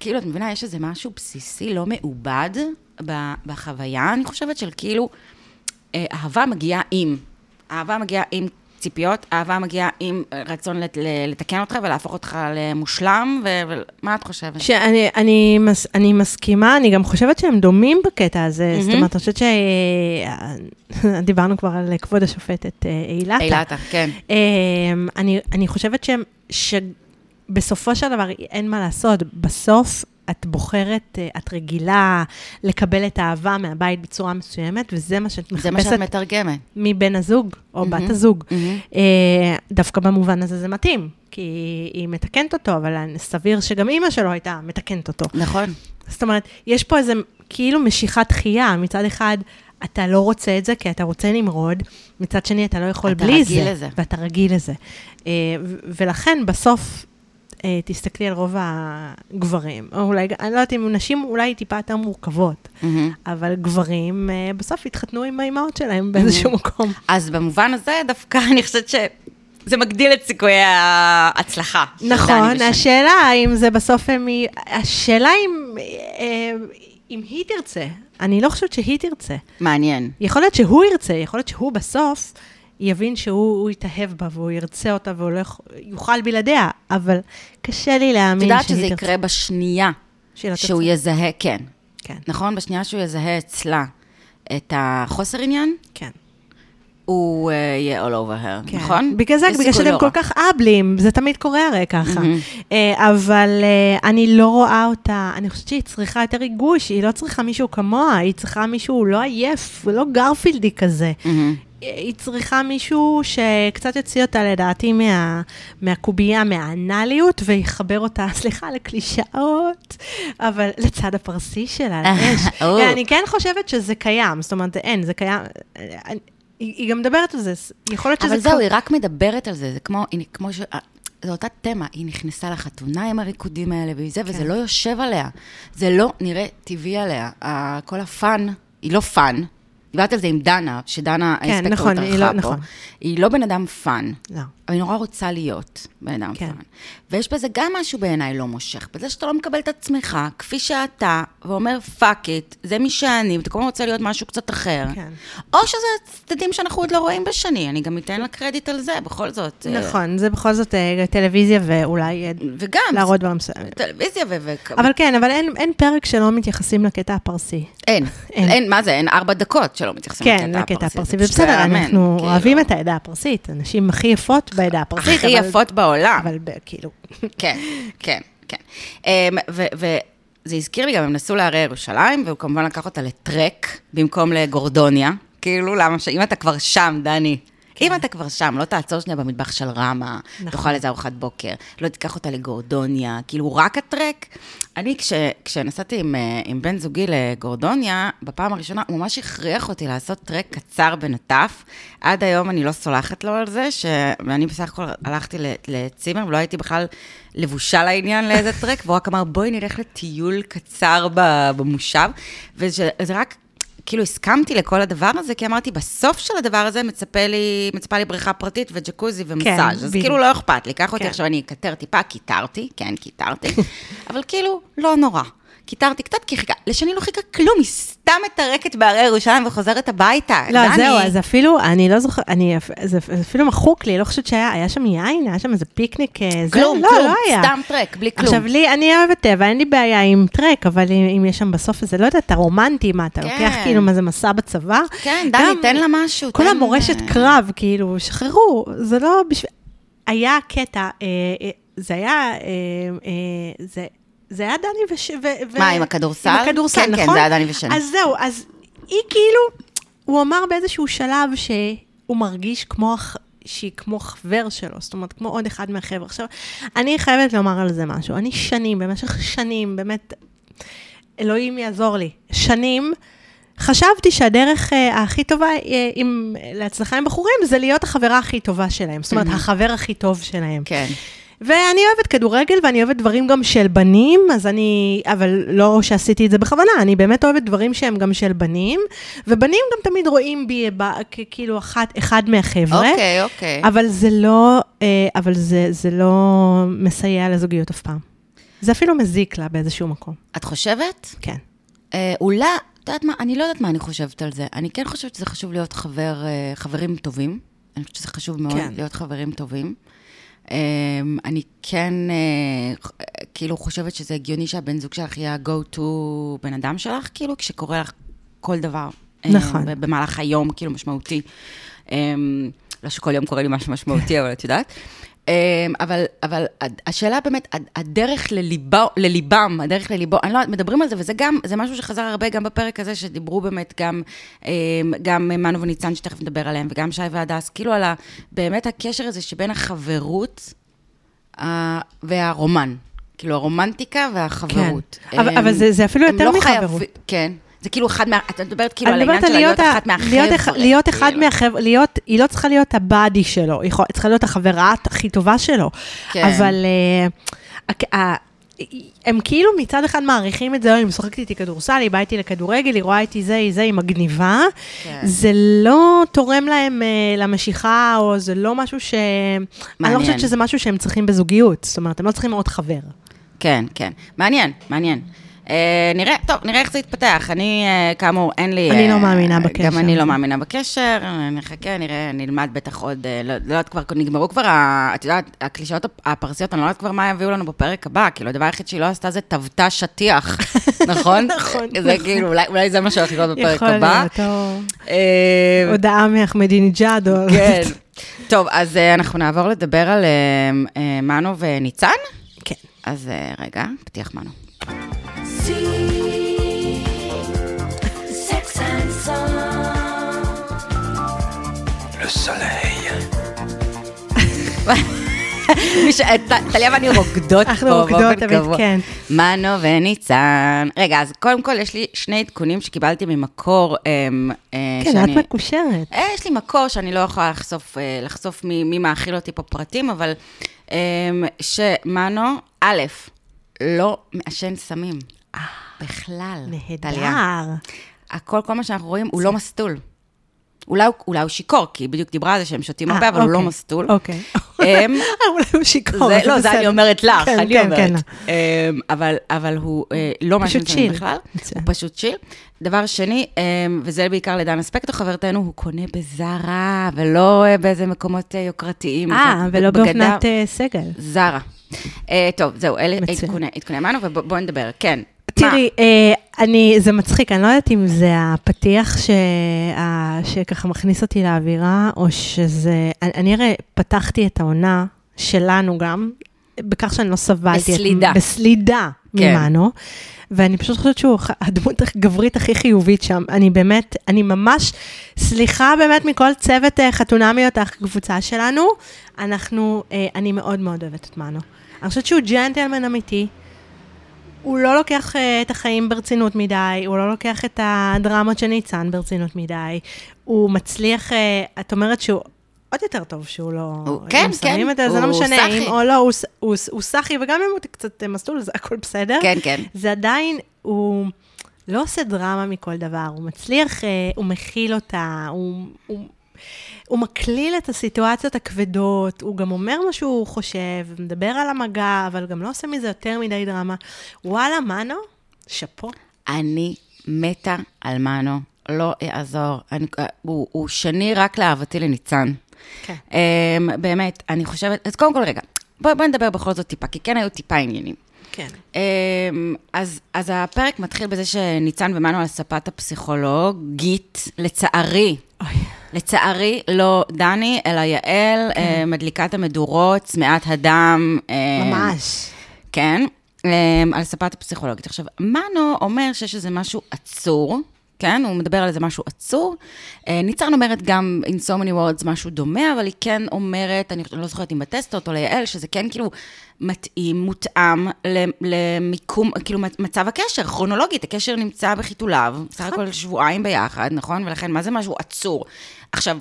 [SPEAKER 1] כאילו, את מבינה, יש איזה משהו בסיסי, לא מעובד בחוויה, אני חושבת, של כאילו, אה, אהבה מגיעה עם. אהבה מגיעה עם ציפיות, אהבה מגיעה עם אה, רצון לת- לתקן אותך ולהפוך אותך למושלם, ומה את חושבת?
[SPEAKER 2] שאני אני, מס, אני מסכימה, אני גם חושבת שהם דומים בקטע הזה.
[SPEAKER 1] מהמם.
[SPEAKER 2] זאת אומרת, אני חושבת ש... דיברנו כבר על כבוד השופטת אה, אילתה.
[SPEAKER 1] אילתה, כן.
[SPEAKER 2] אמ, אני, אני חושבת שהם, שבסופו של דבר אין מה לעשות, בסוף את בוחרת, אה, את רגילה לקבל את האהבה מהבית בצורה מסוימת, וזה מה שאת
[SPEAKER 1] זה מה שאת
[SPEAKER 2] מחפשת
[SPEAKER 1] מתרגמת.
[SPEAKER 2] מבן הזוג או
[SPEAKER 1] מהמם.
[SPEAKER 2] בת הזוג. אה, דווקא במובן הזה זה מתאים, כי היא מתקנת אותו, אבל סביר שגם אימא שלו הייתה מתקנת אותו.
[SPEAKER 1] נכון.
[SPEAKER 2] זאת אומרת, יש פה איזה כאילו משיכת דחייה, מצד אחד, אתה לא רוצה את זה כי אתה רוצה למרוד, מצד שני, אתה לא יכול
[SPEAKER 1] אתה
[SPEAKER 2] בלי
[SPEAKER 1] רגיל
[SPEAKER 2] זה.
[SPEAKER 1] לזה.
[SPEAKER 2] ואתה רגיל לזה. אה, ולכן, בסוף, אה, תסתכלי על רוב הגברים, או אולי, אני לא יודעת אם נשים אולי טיפה יותר מורכבות,
[SPEAKER 1] מהמם.
[SPEAKER 2] אבל גברים אה, בסוף התחתנו עם האימהות שלהם באיזשהו מקום.
[SPEAKER 1] אז במובן הזה, דווקא [laughs] אני חושבת שזה מגדיל את סיכויי ההצלחה.
[SPEAKER 2] נכון. השאלה אם זה בסוף הם... השאלה אם, אה, אם היא תרצה. אני לא חושבת שהיא תרצה.
[SPEAKER 1] מעניין.
[SPEAKER 2] יכול להיות שהוא ירצה, יכול להיות שהוא בסוף יבין שהוא הוא יתאהב בה והוא ירצה אותה והוא לא יוכל בלעדיה, אבל קשה לי
[SPEAKER 1] את
[SPEAKER 2] להאמין
[SPEAKER 1] יודעת
[SPEAKER 2] שהיא
[SPEAKER 1] שזה
[SPEAKER 2] תרצה.
[SPEAKER 1] יקרה בשנייה שהוא. יזהה, כן.
[SPEAKER 2] כן,
[SPEAKER 1] נכון? בשנייה שהוא יזהה אצלה את החוסר עניין,
[SPEAKER 2] כן.
[SPEAKER 1] הוא אה, יהיה all over her,
[SPEAKER 2] כן.
[SPEAKER 1] נכון?
[SPEAKER 2] בגלל זה, בגלל
[SPEAKER 1] לא
[SPEAKER 2] כל. כך אבלים, זה תמיד קורה הרי ככה.
[SPEAKER 1] מהמם.
[SPEAKER 2] אה, אבל אה, אני לא רואה אותה, אני חושבת שהיא צריכה יותר ריגוש, היא לא צריכה מישהו כמוה, היא צריכה מישהו לא עייף, לא גרפילדי כזה.
[SPEAKER 1] מהמם.
[SPEAKER 2] היא צריכה מישהו שקצת יוציא אותה לדעתי מה, מהקובייה, מהאנליות, ויחבר אותה, [laughs] סליחה, לקלישאות, אבל לצד הפרסי שלה, [laughs] לאש.
[SPEAKER 1] או.
[SPEAKER 2] אני כן חושבת שזה קיים, זאת אומרת, אין, זה קיים. היא היא גם מדברת על זה, יכול להיות שזה...
[SPEAKER 1] אבל זהו,
[SPEAKER 2] קם-
[SPEAKER 1] היא רק מדברת על זה, זה כמו, היא- כמו ש... אה, זו אותה תמה, היא נכנסה לחתונה עם הריקודים האלה וזה, וזה
[SPEAKER 2] כן.
[SPEAKER 1] לא יושב עליה. זה לא נראה טבעי עליה. כל ה fun, היא לא fun. דיברתי על זה עם דנה, שדנה,
[SPEAKER 2] כן,
[SPEAKER 1] ספקטור
[SPEAKER 2] נכון, היא לא-
[SPEAKER 1] התארחה פה.
[SPEAKER 2] נכון.
[SPEAKER 1] היא לא בן אדם fun.
[SPEAKER 2] לא.
[SPEAKER 1] אבל היא נורא רוצה להיות בן אדם
[SPEAKER 2] כן.
[SPEAKER 1] fun. ויש בזה גם משהו בעיניי לא מושך, בזה שאתה לא מקבל את עצמך כפי שאתה, ואומר fuck it, זה מי שאני, ואתה כל הזמן רוצה להיות משהו קצת אחר.
[SPEAKER 2] כן.
[SPEAKER 1] או שזה צדדים שאנחנו עוד לא רואים בשני, אני גם אתן לה קרדיט על זה, בכל זאת. אה,
[SPEAKER 2] נכון, זה בכל זאת אה, טלוויזיה ואולי אה,
[SPEAKER 1] וגם,
[SPEAKER 2] להראות דברים מסוימים.
[SPEAKER 1] טלוויזיה ו...
[SPEAKER 2] אבל כן, אבל אין, אין פרק שלא מתייחסים לקטע הפרסי.
[SPEAKER 1] אין,
[SPEAKER 2] אין.
[SPEAKER 1] אין, מה זה, אין ארבע דקות שלא מתייחסים
[SPEAKER 2] כן,
[SPEAKER 1] לקטע
[SPEAKER 2] לקטע
[SPEAKER 1] הפרסי.
[SPEAKER 2] הפרסי,
[SPEAKER 1] זה פשוט
[SPEAKER 2] ובסדר, אנחנו
[SPEAKER 1] כאילו.
[SPEAKER 2] אוהבים את העדה הפרסית, הנשים הכי יפות בעדה הפרסית.
[SPEAKER 1] הכי
[SPEAKER 2] אבל-
[SPEAKER 1] יפות בעולם.
[SPEAKER 2] אבל כאילו,
[SPEAKER 1] כן, כן, כן. אמ, ו- וזה הזכיר לי גם, הם נסעו להרי ירושלים, והוא כמובן לקח אותה לטרק במקום לגורדוניה. כאילו, למה ש... אם אתה כבר שם, דני, אם אתה כבר שם, לא תעצור שנייה במטבח של רמה,
[SPEAKER 2] נכון.
[SPEAKER 1] תאכל איזה ארוחת בוקר, לא תיקח אותה לגורדוניה, כאילו, רק הטרק. אני, כש, כשנסעתי עם, אה, עם בן זוגי לגורדוניה, בפעם הראשונה, הוא ממש הכריח אותי לעשות טרק קצר בנטף. עד היום אני לא סולחת לו על זה, ש... ואני בסך הכל הלכתי לצימר, ולא הייתי בכלל לבושה לעניין לאיזה טרק, והוא רק אמר, בואי נלך לטיול קצר במושב, וזה זה רק... כאילו הסכמתי לכל הדבר הזה, כי אמרתי, בסוף של הדבר הזה מצפה לי, מצפה לי בריכה פרטית וג'קוזי ומסאז', אז
[SPEAKER 2] בדיוק.
[SPEAKER 1] כאילו לא אכפת לי, קח אותי
[SPEAKER 2] כן.
[SPEAKER 1] עכשיו, אני אקטר טיפה, קיטרתי, כן, קיטרתי, [laughs] אבל כאילו, לא נורא. קיטרתי קצת, כי חיכה, לשני לא חיכה כלום, היא סתם מתרקת בהרי ירושלים וחוזרת הביתה.
[SPEAKER 2] לא,
[SPEAKER 1] דני,
[SPEAKER 2] זהו, אז אפילו, אני לא זוכרת, אני, זה אפילו מחוק לי, לא חושבת שהיה, היה שם יין, היה שם איזה פיקניק, אה, זה,
[SPEAKER 1] כלום,
[SPEAKER 2] לא,
[SPEAKER 1] כלום,
[SPEAKER 2] לא היה.
[SPEAKER 1] סתם טרק, בלי כלום.
[SPEAKER 2] עכשיו, לי, אני אוהבת טבע, אין לי בעיה עם טרק, אבל אם, אם יש שם בסוף איזה, לא יודעת, אתה רומנטי, מה, אתה
[SPEAKER 1] כן.
[SPEAKER 2] לוקח כאילו מה זה מסע בצבא?
[SPEAKER 1] כן, דני,
[SPEAKER 2] גם
[SPEAKER 1] תן לה משהו.
[SPEAKER 2] כל
[SPEAKER 1] תן-
[SPEAKER 2] המורשת קרב, כאילו, שחררו, זה לא בשביל... היה קטע, אה, אה, זה היה, אה, אה, זה... זה היה דני וש... ו... ו-
[SPEAKER 1] מה, עם הכדורסל?
[SPEAKER 2] עם הכדורסל,
[SPEAKER 1] כן, כן,
[SPEAKER 2] נכון?
[SPEAKER 1] זה היה דני ושני.
[SPEAKER 2] אז זהו, אז היא כאילו, הוא אמר באיזשהו שלב שהוא מרגיש כמו, שהיא כמו חבר שלו, זאת אומרת, כמו עוד אחד מהחבר'ה. עכשיו, אני חייבת לומר על זה משהו. אני שנים, במשך שנים, באמת, אלוהים יעזור לי, שנים, חשבתי שהדרך אה, הכי טובה אה, עם, להצלחה עם בחורים זה להיות החברה הכי טובה שלהם. זאת אומרת. החבר הכי טוב שלהם.
[SPEAKER 1] כן.
[SPEAKER 2] ואני אוהבת כדורגל ואני אוהבת דברים גם של בנים, אז אני, אבל לא שעשיתי את זה בכוונה, אני באמת אוהבת דברים שהם גם של בנים, ובנים גם תמיד רואים בי ב, כאילו אחת, אחד מהחבר'ה.
[SPEAKER 1] אוקיי, אוקיי.
[SPEAKER 2] אבל זה לא, אה, אבל זה, זה לא מסייע לזוגיות אף פעם. זה אפילו מזיק לה באיזשהו מקום.
[SPEAKER 1] את חושבת?
[SPEAKER 2] כן.
[SPEAKER 1] אה, אולי, את יודעת מה, אני לא יודעת מה אני חושבת על זה. אני כן חושבת שזה חשוב להיות חבר, אה, חברים טובים. אני חושבת שזה חשוב מאוד
[SPEAKER 2] כן.
[SPEAKER 1] להיות חברים טובים. אה, אני כן, אה, כאילו, חושבת שזה הגיוני שהבן זוג שלך יהיה ה-go to בן אדם שלך, כאילו, כשקורה לך כל דבר. אה,
[SPEAKER 2] נכון.
[SPEAKER 1] במהלך היום, כאילו, משמעותי. אה, לא שכל יום קורה לי משהו משמעותי, [laughs] אבל את יודעת. אה, אבל, אבל השאלה באמת, הד- הדרך לליבו, לליבם, הדרך לליבו, אני לא יודעת, מדברים על זה, וזה גם, זה משהו שחזר הרבה גם בפרק הזה, שדיברו באמת גם, אה, גם מנו וניצן, שתכף נדבר עליהם, וגם שי והדס, כאילו על ה, באמת הקשר הזה שבין החברות והרומן. כאילו, הרומנטיקה והחברות.
[SPEAKER 2] כן. אבל-
[SPEAKER 1] הם-
[SPEAKER 2] אבל זה- זה אפילו יותר
[SPEAKER 1] לא
[SPEAKER 2] מחברות.
[SPEAKER 1] חייבים- כן. זה כאילו אחד מה... את מדברת כאילו על העניין של להיות אחת מהחבר'ה.
[SPEAKER 2] להיות אח- להיות אחד
[SPEAKER 1] כאילו.
[SPEAKER 2] מהחבר'ה, להיות, היא לא צריכה להיות הבאדי שלו, היא צריכה להיות החברה הכי טובה שלו.
[SPEAKER 1] כן.
[SPEAKER 2] אבל אה, הם כאילו מצד אחד מעריכים את זה, היא משחקת איתי כדורסל, היא באה איתי לכדורגל, היא רואה איתי זה, היא זה, היא מגניבה.
[SPEAKER 1] כן.
[SPEAKER 2] זה לא תורם להם אה, למשיכה, או זה לא משהו ש... אני לא
[SPEAKER 1] מעניין.
[SPEAKER 2] חושבת שזה משהו שהם צריכים בזוגיות. זאת אומרת, הם לא צריכים עוד חבר.
[SPEAKER 1] כן, כן. מעניין, מעניין. אה, נראה, טוב, נראה איך זה יתפתח. אני, אה, כאמור, אין לי...
[SPEAKER 2] אני
[SPEAKER 1] אה,
[SPEAKER 2] לא מאמינה בקשר.
[SPEAKER 1] גם אני לא מאמינה בקשר, אה, נחכה, נראה, נלמד בטח עוד, אה, לא לא יודעת כבר, נגמרו כבר, את יודעת, הקלישאות הפ- הפרסיות, אני לא יודעת כבר מה יביאו לנו בפרק הבא, כאילו, הדבר היחיד שהיא לא עשתה זה טוותה שטיח, [laughs] נכון?
[SPEAKER 2] נכון,
[SPEAKER 1] זה. כאילו, אולי- זה מה שהולך לקרות בפרק
[SPEAKER 2] יכול
[SPEAKER 1] הבא.
[SPEAKER 2] להיות, או
[SPEAKER 1] אה,
[SPEAKER 2] הודעה מאחמדינג'אד, או...
[SPEAKER 1] כן. טוב, אז אה, אנחנו נעבור לדבר על אה, אה, מנו וניצן.
[SPEAKER 2] כן.
[SPEAKER 1] אז אה, רגע, פתיח מנו.
[SPEAKER 3] Le soleil. [laughs]
[SPEAKER 1] ט- טליה ואני רוקדות פה
[SPEAKER 2] אנחנו
[SPEAKER 1] באופן
[SPEAKER 2] רוקדות, תמיד,
[SPEAKER 1] קבוע.
[SPEAKER 2] כן.
[SPEAKER 1] מנו וניצן. רגע, אז קודם כל יש לי שני עדכונים שקיבלתי ממקור. אמ, אה,
[SPEAKER 2] כן, את מקושרת.
[SPEAKER 1] אה, יש לי מקור שאני לא יכולה לחשוף, אה, מי מאכיל אותי פה פרטים, אבל אמ, שמנו, א', לא מעשן סמים. בכלל.
[SPEAKER 2] נהדר.
[SPEAKER 1] הכל, כל מה שאנחנו רואים, הוא לא מסטול. אולי, הוא- אולי הוא שיכור, כי היא בדיוק דיברה על זה שהם שותים
[SPEAKER 2] אה,
[SPEAKER 1] הרבה, אבל הוא לא
[SPEAKER 2] אוקיי.
[SPEAKER 1] מסטול.
[SPEAKER 2] אוקיי. [laughs]
[SPEAKER 1] הם-
[SPEAKER 2] אולי הוא שיכור,
[SPEAKER 1] זה, לא, זה. אני אומרת לך,
[SPEAKER 2] כן,
[SPEAKER 1] אני
[SPEAKER 2] כן,
[SPEAKER 1] אומרת.
[SPEAKER 2] כן.
[SPEAKER 1] אמ, אבל, אבל הוא אה, לא סמים
[SPEAKER 2] chill.
[SPEAKER 1] בכלל,
[SPEAKER 2] מצוין.
[SPEAKER 1] הוא פשוט צ'יל. דבר שני, אמ, וזה בעיקר לדנה ספקטור, חברתנו, הוא קונה בזרה, ולא אה, באיזה מקומות אה, יוקרתיים.
[SPEAKER 2] אה, ולא באופנת אה, סגל.
[SPEAKER 1] זרה. אה, טוב, זהו, אלה
[SPEAKER 2] מצוין.
[SPEAKER 1] עדכוני מנו, ובואי נדבר. כן.
[SPEAKER 2] תראי, אה, אני, זה מצחיק, אני לא יודעת אם זה הפתיח ש, שככה מכניס אותי לאווירה, או שזה... אני, אני הרי פתחתי את העונה שלנו גם, בכך שאני לא סבלתי...
[SPEAKER 1] בסלידה.
[SPEAKER 2] את, בסלידה
[SPEAKER 1] כן.
[SPEAKER 2] ממנו, ואני פשוט חושבת שהוא הדמות הגברית הכי חיובית שם. אני באמת, אני ממש, סליחה באמת מכל צוות אה, חתונמיות, הקבוצה שלנו, אנחנו, אה, אני מאוד מאוד אוהבת את מנו. אני חושבת שהוא ג'נטלמן אמיתי. הוא לא לוקח uh, את החיים ברצינות מדי, הוא לא לוקח את הדרמות של ניצן ברצינות מדי. הוא מצליח, uh, את אומרת שהוא עוד יותר טוב שהוא לא...
[SPEAKER 1] הוא- כן,
[SPEAKER 2] אם שמים
[SPEAKER 1] כן,
[SPEAKER 2] את זה, זה לא משנה. אם או לא, הוא, הוא, הוא סאחי, וגם אם הוא קצת אה, מסטול, זה הכל בסדר.
[SPEAKER 1] כן, כן.
[SPEAKER 2] זה עדיין, הוא לא עושה דרמה מכל דבר, הוא מצליח, הוא מכיל אותה, הוא... הוא הוא מקליל את הסיטואציות הכבדות, הוא גם אומר מה שהוא חושב, מדבר על המגע, אבל גם לא עושה מזה יותר מדי דרמה. וואלה, מנו, שאפו.
[SPEAKER 1] אני מתה על מנו, לא יעזור. אני, הוא, הוא שני רק לאהבתי לניצן.
[SPEAKER 2] כן.
[SPEAKER 1] Um, באמת, אני חושבת, אז קודם כל רגע, בואי בוא נדבר בכל זאת טיפה, כי כן היו טיפה עניינים.
[SPEAKER 2] כן.
[SPEAKER 1] Um, אז, אז הפרק מתחיל בזה שניצן ומנו על ספת הפסיכולוגית, לצערי,
[SPEAKER 2] אוי.
[SPEAKER 1] לצערי, לא דני, אלא יעל,
[SPEAKER 2] כן.
[SPEAKER 1] אה, מדליקת המדורות, צמאת הדם. אה,
[SPEAKER 2] ממש.
[SPEAKER 1] כן, אה, על ספת הפסיכולוגית. עכשיו, מנו אומר שיש איזה משהו עצור, כן? הוא מדבר על איזה משהו עצור. אה, ניצן אומרת גם in so many words משהו דומה, אבל היא כן אומרת, אני לא זוכרת אם בטסטות או ליעל, שזה כן כאילו מתאים, מותאם למיקום, כאילו מצב הקשר, כרונולוגית, הקשר נמצא בחיתוליו, בסך הכל שבועיים ביחד, נכון? ולכן, מה זה משהו עצור? עכשיו,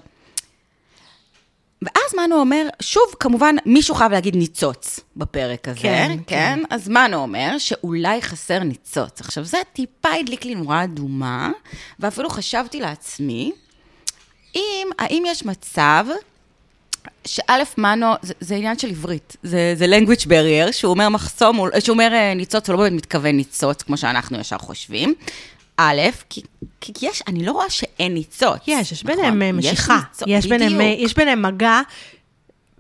[SPEAKER 1] ואז מנו אומר, שוב, כמובן, מישהו חייב להגיד ניצוץ. בפרק הזה,
[SPEAKER 2] כן,
[SPEAKER 1] כן, כן? אז מנו אומר שאולי חסר ניצוץ. עכשיו, זה טיפה הדליק לי נורה אדומה, ואפילו חשבתי לעצמי, אם, האם יש מצב שא', מנו, זה, זה עניין של עברית, זה, זה language barrier, שהוא אומר מחסום, הוא- שהוא אומר אה, ניצוץ, הוא לא באמת מתכוון ניצוץ, כמו שאנחנו ישר חושבים. א', כי, כי יש, אני לא רואה שאין ניצוץ.
[SPEAKER 2] יש, יש
[SPEAKER 1] נכון?
[SPEAKER 2] ביניהם אה, משיכה.
[SPEAKER 1] ניצוץ,
[SPEAKER 2] יש ביניהם, אה. יש ביניהם מגע.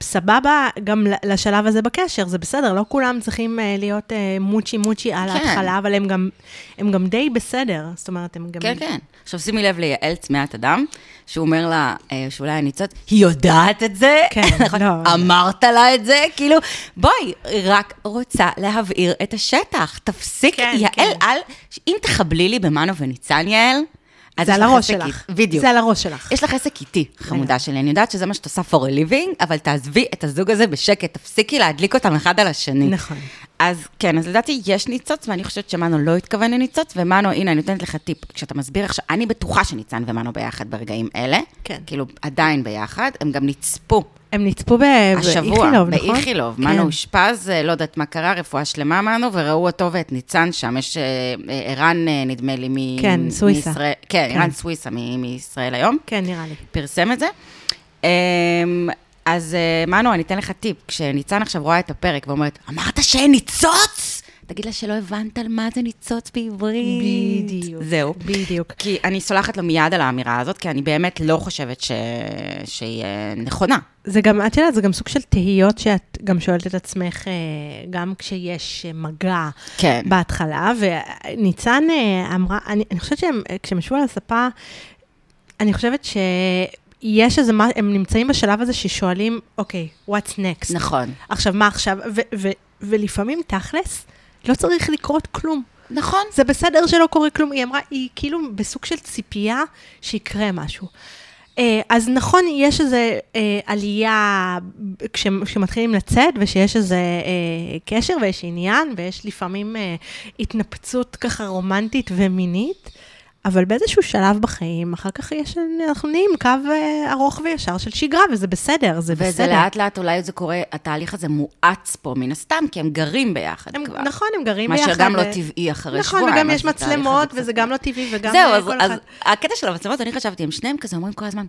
[SPEAKER 2] סבבה, גם לשלב הזה בקשר, זה בסדר, לא כולם צריכים אה, להיות אה, מוצ'י מוצ'י על
[SPEAKER 1] כן.
[SPEAKER 2] ההתחלה, אבל הם גם, הם גם די בסדר, זאת אומרת, הם גם...
[SPEAKER 1] כן, כן. עכשיו שימי לב ליעל צמאת אדם, שהוא אומר לה אה, שאולי הניצוץ, היא יודעת את זה?
[SPEAKER 2] כן, [laughs]
[SPEAKER 1] נכון?
[SPEAKER 2] לא.
[SPEAKER 1] אמרת לה את זה? כאילו, בואי, רק רוצה להבעיר את השטח. תפסיק,
[SPEAKER 2] כן,
[SPEAKER 1] יעל,
[SPEAKER 2] כן.
[SPEAKER 1] אל... אם תחבלי לי במנו וניצן, יעל,
[SPEAKER 2] זה על הראש שלך.
[SPEAKER 1] בדיוק.
[SPEAKER 2] זה על הראש שלך.
[SPEAKER 1] יש לך עסק איתי, חמודה שלי. אני יודעת שזה מה שאת עושה for a living, אבל תעזבי את הזוג הזה בשקט, תפסיקי להדליק אותם אחד על השני.
[SPEAKER 2] נכון.
[SPEAKER 1] אז כן, אז לדעתי יש ניצוץ, ואני חושבת שמנו לא התכוון לניצוץ, ומנו, הנה, אני נותנת לך טיפ. כשאתה מסביר עכשיו, אני בטוחה שניצן ומנו ביחד ברגעים אלה.
[SPEAKER 2] כן.
[SPEAKER 1] כאילו, עדיין ביחד, הם גם נצפו
[SPEAKER 2] הם נצפו ב-
[SPEAKER 1] השבוע,
[SPEAKER 2] באיכילוב, נכון?
[SPEAKER 1] באיכילוב.
[SPEAKER 2] כן.
[SPEAKER 1] מנו אושפז, אה, לא יודעת מה קרה, רפואה שלמה מנו, וראו אותו ואת ניצן שם. יש אה, אה, ערן, אה, נדמה לי, מ...
[SPEAKER 2] כן, סוויסה.
[SPEAKER 1] מישראל- כן,
[SPEAKER 2] כן.
[SPEAKER 1] ערן סוויסה מ- מישראל היום.
[SPEAKER 2] כן, נראה לי.
[SPEAKER 1] פרסם את זה. אז אה, מנו, אני אתן לך טיפ. כשניצן עכשיו רואה את הפרק ואומרת, אמרת שאין ניצוץ? תגיד לה שלא הבנת על מה זה ניצוץ בעברית.
[SPEAKER 2] בדיוק.
[SPEAKER 1] זהו.
[SPEAKER 2] בדיוק.
[SPEAKER 1] כי אני סולחת לו מיד על האמירה הזאת, כי אני באמת לא חושבת ש... שהיא אה, נכונה.
[SPEAKER 2] זה גם, את יודעת, זה גם סוג של תהיות שאת גם שואלת את עצמך, אה, גם כשיש מגע
[SPEAKER 1] כן.
[SPEAKER 2] בהתחלה, וניצן אמרה, אני, אני חושבת שהם, כשהם ישבו על הספה, אני חושבת שיש איזה, מה, הם נמצאים בשלב הזה ששואלים, אוקיי, what's next?
[SPEAKER 1] נכון.
[SPEAKER 2] עכשיו, מה עכשיו? ו- ו- ולפעמים, תכלס, לא צריך לקרות כלום.
[SPEAKER 1] נכון.
[SPEAKER 2] זה בסדר שלא קורה כלום, היא אמרה, היא כאילו בסוג של ציפייה שיקרה משהו. אה, אז נכון, יש איזו אה, עלייה כש- כשמתחילים לצאת, ושיש איזה אה, קשר ויש עניין, ויש לפעמים אה, התנפצות ככה רומנטית ומינית, אבל באיזשהו שלב בחיים, אחר כך יש, אנחנו נהיים קו אה, ארוך וישר של שגרה, וזה בסדר, זה
[SPEAKER 1] וזה
[SPEAKER 2] בסדר.
[SPEAKER 1] לאט לאט, אולי זה קורה, התהליך הזה מואץ פה מן הסתם, כי הם גרים ביחד
[SPEAKER 2] הם,
[SPEAKER 1] כבר.
[SPEAKER 2] נכון, הם גרים
[SPEAKER 1] מה
[SPEAKER 2] ביחד.
[SPEAKER 1] שגם לא
[SPEAKER 2] ו-
[SPEAKER 1] טבעי אחרי
[SPEAKER 2] נכון,
[SPEAKER 1] שבועיים.
[SPEAKER 2] וגם
[SPEAKER 1] אז
[SPEAKER 2] יש מצלמות, וזה גם לא טבעי, וגם
[SPEAKER 1] זהו, אז, אז. הקטע של המצלמות, אני חשבתי, הם שניהם כזה אומרים כל הזמן,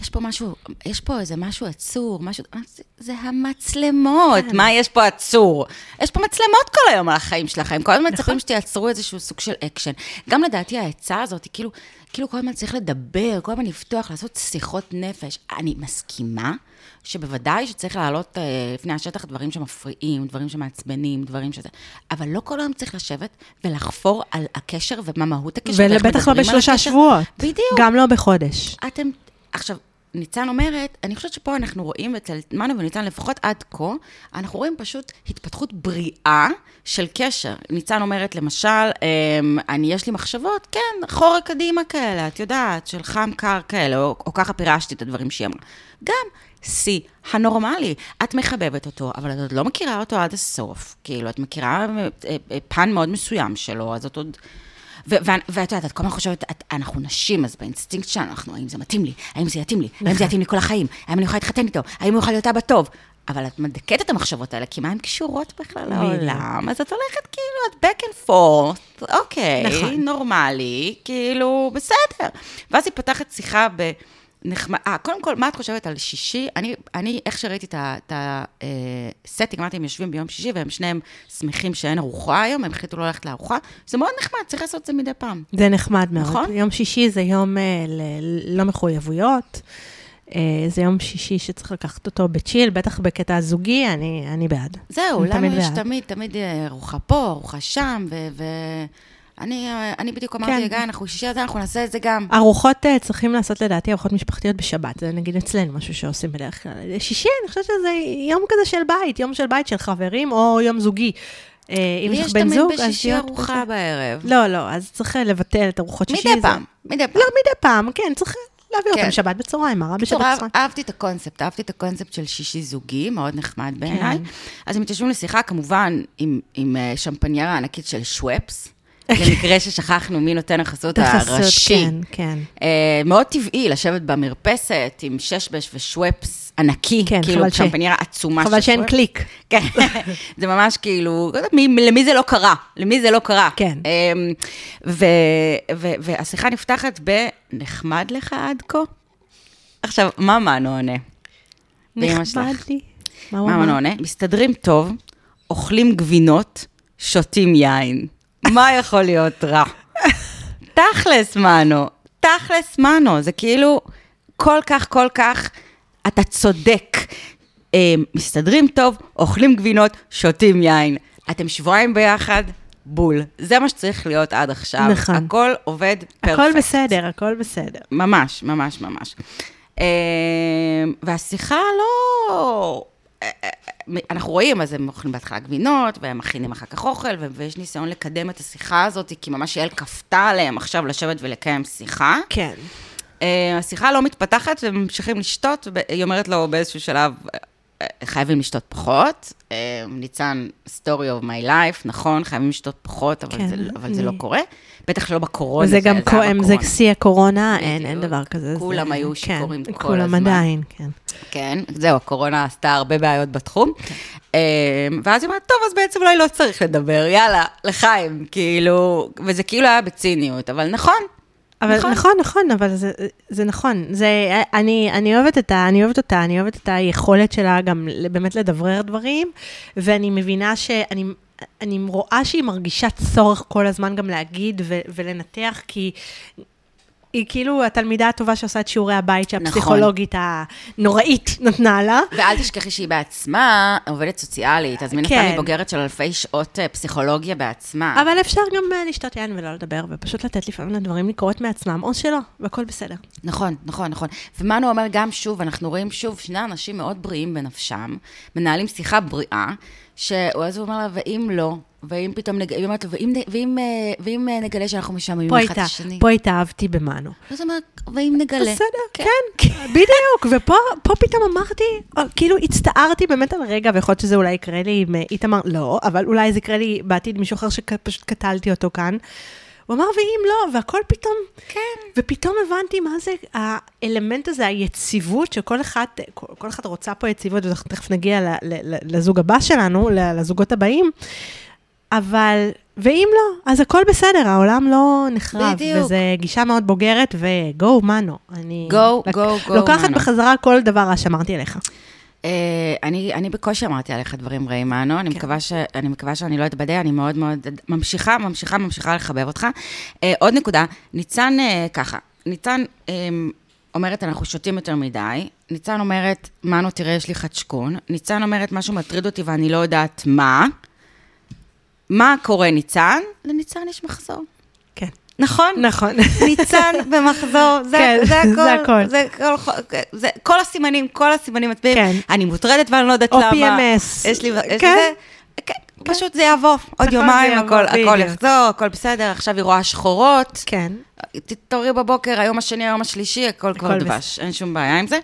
[SPEAKER 1] יש פה משהו, יש פה איזה משהו עצור, משהו, אה, זה, זה המצלמות,
[SPEAKER 2] כן.
[SPEAKER 1] מה יש פה עצור? יש פה מצלמות כל היום על החיים שלכם, כל הזמן
[SPEAKER 2] נכון.
[SPEAKER 1] מצפים שתייצרו איזשהו סוג של אקשן. גם לדעתי העצה הזאת, היא כאילו, כאילו כל הזמן צריך לדבר, כל הזמן לפתוח, לעשות שיחות נפש. אני מסכימה שבוודאי שצריך להעלות אה, לפני השטח דברים שמפריעים, דברים שמעצבנים, דברים שזה, אבל לא כל היום צריך לשבת ולחפור על הקשר ומה מהות הקשר.
[SPEAKER 2] ובטח לא בשלושה. שבועות.
[SPEAKER 1] בדיוק.
[SPEAKER 2] גם לא בחודש.
[SPEAKER 1] אתם, עכשיו, ניצן אומרת, אני חושבת שפה אנחנו רואים אצל מנו וניצן, לפחות עד כה, אנחנו רואים פשוט התפתחות בריאה של קשר. ניצן אומרת, למשל, אמ, אני, יש לי מחשבות, כן, אחורה קדימה כאלה, את יודעת, של חם קר כאלה, או, או ככה פירשתי את הדברים שהיא אמרה. גם שיא הנורמלי. את מחבבת אותו, אבל את עוד לא מכירה אותו עד הסוף. כאילו, את מכירה אה, אה, פן מאוד מסוים שלו, אז את עוד... ואת יודעת, את כל הזמן חושבת, את, אנחנו נשים, אז באינסטינקט שלנו, אנחנו, האם זה מתאים לי? האם זה יתאים לי? האם זה יתאים לי כל החיים? האם אני יכולה להתחתן איתו? האם הוא יוכל להיות אבא טוב? אבל את מדכאת את המחשבות האלה, כי מה הן קשורות בכלל. לעולם? אז את הולכת כאילו, את back and forth, אוקיי,
[SPEAKER 2] נכון.
[SPEAKER 1] נורמלי, כאילו, בסדר. ואז היא פותחת שיחה ב... נחמד, אה, קודם כל, מה את חושבת על שישי? אני, אני איך שראיתי את ה setting, אמרתי, הם יושבים ביום שישי, והם שניהם שמחים שאין ארוחה היום, הם החליטו לא ללכת לארוחה. זה מאוד נחמד, צריך לעשות את זה מדי פעם.
[SPEAKER 2] זה נחמד מאוד.
[SPEAKER 1] נכון?
[SPEAKER 2] יום שישי זה יום אה, ל- לא מחויבויות. אה, זה יום שישי שצריך לקחת אותו בצ'יל, בטח בקטע הזוגי, אני, אני בעד.
[SPEAKER 1] זהו,
[SPEAKER 2] אני
[SPEAKER 1] לנו יש
[SPEAKER 2] בעד.
[SPEAKER 1] תמיד, תמיד אה, ארוחה פה, ארוחה שם, ו... ו... אני, אה, אני בדיוק אמרתי,
[SPEAKER 2] כן.
[SPEAKER 1] גיא, אנחנו שישי הזה, אנחנו נעשה את זה גם.
[SPEAKER 2] ארוחות אה, צריכים לעשות לדעתי ארוחות משפחתיות בשבת, זה נגיד אצלנו משהו שעושים בדרך כלל. שישי, אני חושבת שזה יום כזה של בית, יום של בית של חברים, או יום זוגי. אה, אם
[SPEAKER 1] לי
[SPEAKER 2] יש
[SPEAKER 1] יש
[SPEAKER 2] לך בן
[SPEAKER 1] תמיד
[SPEAKER 2] זוג, אז
[SPEAKER 1] בשישי
[SPEAKER 2] להיות
[SPEAKER 1] ארוחה
[SPEAKER 2] כזה.
[SPEAKER 1] בערב.
[SPEAKER 2] לא, לא, אז צריך לבטל את ארוחות שישי.
[SPEAKER 1] מדי
[SPEAKER 2] זה-
[SPEAKER 1] פעם, מדי פעם.
[SPEAKER 2] לא, מדי פעם, כן, צריך להביא
[SPEAKER 1] כן.
[SPEAKER 2] אותם שבת בצהריים, מה רע בשבת בצהריים?
[SPEAKER 1] אהבתי את הקונספט, אהבתי את הקונספט של שישי זוגי, מאוד נחמד בעיניי.
[SPEAKER 2] כן.
[SPEAKER 1] אז הם מתיישבים לשיחה, כמובן, עם, עם שמפניירה ענקית של שוופס. למקרה ששכחנו מי נותן החסות הראשי.
[SPEAKER 2] כן, כן.
[SPEAKER 1] אה, מאוד טבעי לשבת במרפסת עם ששבש ושוופס ענקי,
[SPEAKER 2] כן,
[SPEAKER 1] כאילו
[SPEAKER 2] חבל ש-
[SPEAKER 1] עצומה
[SPEAKER 2] חבל
[SPEAKER 1] של
[SPEAKER 2] שאין
[SPEAKER 1] שוופס.
[SPEAKER 2] קליק. [laughs]
[SPEAKER 1] כן, זה ממש כאילו, לא מי- למי זה לא קרה? למי זה לא קרה?
[SPEAKER 2] כן.
[SPEAKER 1] אמ, ו- ו- והשיחה נפתחת ב"נחמד לך עד כה"? עכשיו, מה מנו עונה?
[SPEAKER 2] נחמד לי. מה?
[SPEAKER 1] מנו עונה? מסתדרים טוב, אוכלים גבינות, שותים יין. מה יכול להיות רע? תכלס, מנו. תכלס, מנו. זה כאילו כל כך, כל כך, אתה צודק. אה, מסתדרים טוב, אוכלים גבינות, שותים יין. אתם שבועיים ביחד, בול. זה מה שצריך להיות עד עכשיו.
[SPEAKER 2] נכון.
[SPEAKER 1] הכל עובד פרפקט.
[SPEAKER 2] הכל בסדר, הכל בסדר.
[SPEAKER 1] ממש, ממש, ממש. אה, והשיחה לא... אנחנו רואים, אז הם אוכלים בהתחלה גבינות, והם מכינים אחר כך אוכל, ויש ניסיון לקדם את השיחה הזאת, כי ממש יעל כפתה עליהם עכשיו לשבת ולקיים שיחה.
[SPEAKER 2] כן.
[SPEAKER 1] אה, השיחה לא מתפתחת, והם ממשיכים לשתות, והיא אומרת לו באיזשהו שלב, אה, חייבים לשתות פחות. אה, ניצן, story of my life, נכון, חייבים לשתות פחות, אבל,
[SPEAKER 2] כן,
[SPEAKER 1] זה, אבל זה
[SPEAKER 2] אני-
[SPEAKER 1] לא קורה. בטח לא בקורונה.
[SPEAKER 2] וזה גם כהן, זה. שיא הקורונה, אין. אין דבר כזה.
[SPEAKER 1] כולם
[SPEAKER 2] זה-
[SPEAKER 1] היו
[SPEAKER 2] כן,
[SPEAKER 1] שיכורים כל
[SPEAKER 2] כולם
[SPEAKER 1] הזמן.
[SPEAKER 2] עדיין, כן.
[SPEAKER 1] כן, זהו, הקורונה עשתה הרבה בעיות בתחום. אה, ואז היא אומרת, טוב, אז בעצם אולי לא צריך לדבר, יאללה, לחיים, כאילו, וזה כאילו היה בציניות, אבל נכון.
[SPEAKER 2] אבל
[SPEAKER 1] נכון.
[SPEAKER 2] נכון, נכון, אבל זה, זה נכון. זה, אני, אני אוהבת את ה, אני אוהבת אותה, אני אוהבת את היכולת שלה גם באמת לדברר דברים, ואני מבינה שאני... אני רואה שהיא מרגישה צורך כל הזמן גם להגיד ו- ולנתח, כי היא כאילו התלמידה הטובה שעושה את שיעורי הבית שהפסיכולוגית הנוראית נתנה לה.
[SPEAKER 1] ואל תשכחי שהיא בעצמה עובדת סוציאלית, אז מן הסתם
[SPEAKER 2] כן.
[SPEAKER 1] היא בוגרת של אלפי שעות אה, פסיכולוגיה בעצמה.
[SPEAKER 2] אבל אפשר גם אה, לשתות יין ולא לדבר, ופשוט לתת לפעמים לדברים לקרות מעצמם, או שלא, והכל בסדר.
[SPEAKER 1] נכון, נכון, נכון. ומנו אומר גם שוב, אנחנו רואים שוב שני אנשים מאוד בריאים בנפשם, מנהלים שיחה בריאה, שאז הוא אומר לה, ואם לא, ואם פתאום, נג... היא אומרת לו, ואם, ואם, אה, ואם אה, נגלה שאנחנו משעממים אחד את השני.
[SPEAKER 2] פה התאהבתי במנו.
[SPEAKER 1] אז הוא אומר, ואם נגלה.
[SPEAKER 2] בסדר, כן, בדיוק, ופה פה פתאום אמרתי, או, כאילו הצטערתי באמת על רגע, ויכול להיות שזה אולי יקרה לי עם אה, איתמר, לא, אבל אולי זה יקרה לי בעתיד מישהו אחר שפשוט קטלתי אותו כאן. הוא אמר, ואם לא, והכל פתאום,
[SPEAKER 1] כן.
[SPEAKER 2] ופתאום הבנתי מה זה האלמנט הזה, היציבות, שכל אחד, כל, כל אחד רוצה פה יציבות, ואנחנו תכף נגיע ל, ל, ל, לזוג הבא שלנו, לזוגות הבאים, אבל, ואם לא, אז הכל בסדר, העולם לא נחרב.
[SPEAKER 1] בדיוק.
[SPEAKER 2] וזו גישה מאוד בוגרת, ו-go, מנו. אני
[SPEAKER 1] Go,
[SPEAKER 2] לק-
[SPEAKER 1] go, go,
[SPEAKER 2] לוקחת
[SPEAKER 1] מנו.
[SPEAKER 2] בחזרה כל דבר רע שאמרתי עליך.
[SPEAKER 1] אה, אני, אני בקושי אמרתי עליך דברים רעים, מנו,
[SPEAKER 2] כן.
[SPEAKER 1] אני, מקווה ש, אני מקווה שאני לא אתבדה, אני מאוד מאוד ממשיכה, ממשיכה, ממשיכה לחבב אותך. אה, עוד נקודה, ניצן, אה, ככה, ניצן אה, אומרת, אנחנו שותים יותר מדי, ניצן אומרת, מנו, תראה, יש לי חדשקון, ניצן אומרת, משהו מטריד אותי ואני לא יודעת מה. מה קורה, ניצן? לניצן יש מחזור.
[SPEAKER 2] כן.
[SPEAKER 1] נכון?
[SPEAKER 2] נכון.
[SPEAKER 1] ניצן [laughs] במחזור, זה,
[SPEAKER 2] כן,
[SPEAKER 1] זה הכל,
[SPEAKER 2] זה הכל.
[SPEAKER 1] זה כל, זה כל הסימנים, כל הסימנים מצביעים,
[SPEAKER 2] כן.
[SPEAKER 1] אני מוטרדת ואני לא יודעת
[SPEAKER 2] או
[SPEAKER 1] למה.
[SPEAKER 2] PMS.
[SPEAKER 1] יש לי, יש לי
[SPEAKER 2] כן.
[SPEAKER 1] זה, כן, פשוט זה יעבור, עוד
[SPEAKER 2] נכון,
[SPEAKER 1] יומיים, הכל, הכל. יחזור, הכל בסדר, עכשיו היא רואה שחורות,
[SPEAKER 2] כן.
[SPEAKER 1] תתעוררי בבוקר, היום השני, היום השלישי, הכל כבר
[SPEAKER 2] הכל
[SPEAKER 1] דבש, אין שום בעיה עם זה.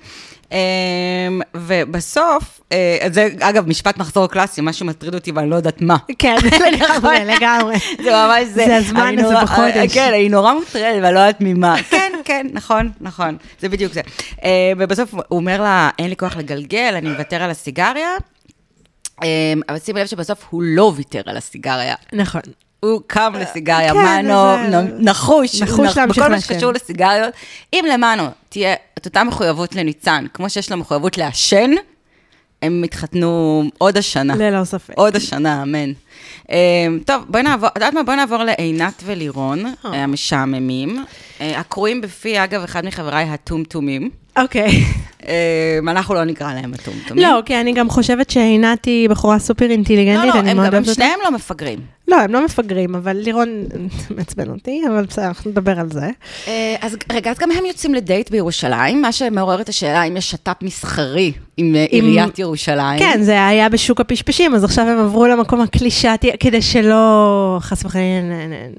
[SPEAKER 1] אמ, ובסוף, אה, זה אגב משפט מחזור קלאסי, מה שמטריד אותי ואני לא יודעת מה.
[SPEAKER 2] כן, [laughs] לגמרי, לגמרי.
[SPEAKER 1] זה ממש זה.
[SPEAKER 2] זה הזמן הזה בחודש.
[SPEAKER 1] כן, אני נורא מוטרדת ואני לא יודעת ממה. [laughs] כן, כן, נכון, נכון. זה בדיוק זה. אה, ובסוף הוא אומר לה, אין לי כוח לגלגל, אני מוותר על הסיגריה. אה, אבל שימי לב שבסוף הוא לא ויתר על הסיגריה.
[SPEAKER 2] נכון.
[SPEAKER 1] הוא קם לסיגריה,
[SPEAKER 2] כן,
[SPEAKER 1] מנו, נחוש,
[SPEAKER 2] נחוש
[SPEAKER 1] בכל מה. שקשור לסיגריות. אם למנו תהיה את אותה מחויבות לניצן, כמו שיש לו מחויבות לעשן, הם יתחתנו עוד השנה.
[SPEAKER 2] ללא ספק.
[SPEAKER 1] עוד השנה, אמן. אה, טוב, בואי נעבור, את יודעת מה? בואי נעבור לעינת ולירון,
[SPEAKER 2] אה.
[SPEAKER 1] אה, המשעממים. אה, הקרויים בפי, אגב, אחד מחבריי הטומטומים.
[SPEAKER 2] אוקיי.
[SPEAKER 1] אה, אנחנו לא נקרא להם הטומטומים.
[SPEAKER 2] לא, כי אני גם חושבת שעינת היא בחורה סופר
[SPEAKER 1] לא,
[SPEAKER 2] אינטליגנטית,
[SPEAKER 1] לא,
[SPEAKER 2] אני
[SPEAKER 1] הם
[SPEAKER 2] מאוד
[SPEAKER 1] גם, הם
[SPEAKER 2] אוהבת אותה.
[SPEAKER 1] שניהם לא מפגרים.
[SPEAKER 2] לא, הם לא מפגרים, אבל לירון מעצבן אותי, אבל בסדר, אנחנו נדבר על זה.
[SPEAKER 1] אה, אז רגע, אז גם הם יוצאים לדייט בירושלים, מה שמעורר את השאלה אם יש שת"פ מסחרי עם אה, עיריית ירושלים.
[SPEAKER 2] כן, זה היה בשוק הפשפשים, אז עכשיו הם עברו למקום הקלישאתי, כדי שלא, חס וחלילה,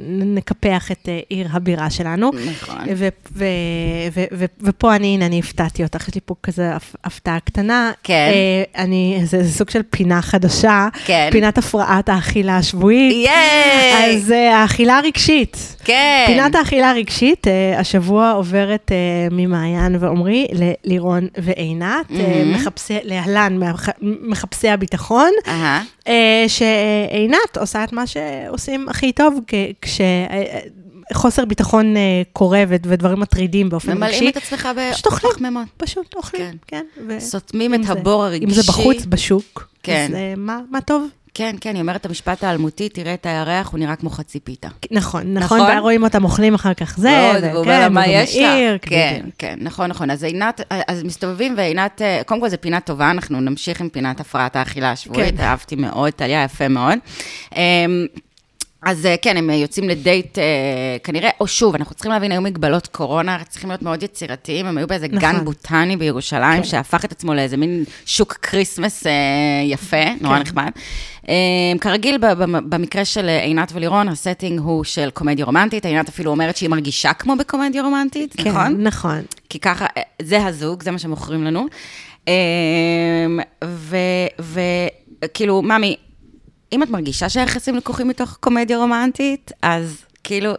[SPEAKER 2] נקפח את אה, עיר הבירה שלנו.
[SPEAKER 1] נכון.
[SPEAKER 2] ופה אני, הנה, אני הפתעתי אותך, יש לי פה כזה הפ- הפתעה קטנה.
[SPEAKER 1] כן.
[SPEAKER 2] אה, אני, זה, סוג של פינה חדשה.
[SPEAKER 1] כן.
[SPEAKER 2] פינת הפרעת האכילה השבועית.
[SPEAKER 1] ייי!
[SPEAKER 2] אז האכילה הרגשית.
[SPEAKER 1] כן.
[SPEAKER 2] פינת האכילה הרגשית, השבוע עוברת ממעיין ועומרי ללירון ועינת. מחפשי, להלן, מחפשי הביטחון. אה, שעינת עושה את מה שעושים הכי טוב, כשחוסר ביטחון אה, קורה ו- ודברים מטרידים באופן רגשי.
[SPEAKER 1] ממלאים את עצמך. בפחמימות.
[SPEAKER 2] פשוט אוכלים, כן. ו-
[SPEAKER 1] סותמים את הבור הרגשי.
[SPEAKER 2] אם זה בחוץ, בשוק,
[SPEAKER 1] כן.
[SPEAKER 2] אז אה, מה מה טוב?
[SPEAKER 1] כן, כן, היא אומרת את המשפט האלמותי, תראה את הירח, הוא נראה כמו חצי פיתה.
[SPEAKER 2] נכון, נכון,
[SPEAKER 1] נכון?
[SPEAKER 2] ורואים אותם אוכלים אחר כך זה,
[SPEAKER 1] מאוד,
[SPEAKER 2] וכן,
[SPEAKER 1] והוא אומר לה, מה יש לה? כן,
[SPEAKER 2] בדיוק.
[SPEAKER 1] כן, נכון, נכון. אז עינת, אז מסתובבים ועינת, אה, קודם כל זו פינה טובה, אנחנו נמשיך עם פינת הפרעת האכילה השבועית,
[SPEAKER 2] כן.
[SPEAKER 1] אהבתי מאוד, טליה, יפה מאוד. אז אה, כן, הם יוצאים לדייט, אה, כנראה, או שוב, אנחנו צריכים להבין, היו מגבלות קורונה, צריכים להיות מאוד יצירתיים, הם היו באיזה גן
[SPEAKER 2] נכון.
[SPEAKER 1] בוטני בירושלים,
[SPEAKER 2] כן.
[SPEAKER 1] שהפך את עצמו לאיזה מין שוק Christmas אה, יפה, נורא
[SPEAKER 2] כן.
[SPEAKER 1] נחמד. אה, כרגיל, במקרה של אה, עינת ולירון, ה setting הוא של קומדיה רומנטית, עינת אפילו אומרת שהיא מרגישה כמו בקומדיה רומנטית,
[SPEAKER 2] כן,
[SPEAKER 1] נכון?
[SPEAKER 2] נכון.
[SPEAKER 1] כי ככה, אה, זה הזוג, זה מה שמוכרים לנו. וכאילו, ממי, אם את מרגישה שהיחסים לקוחים מתוך קומדיה רומנטית, אז כאילו,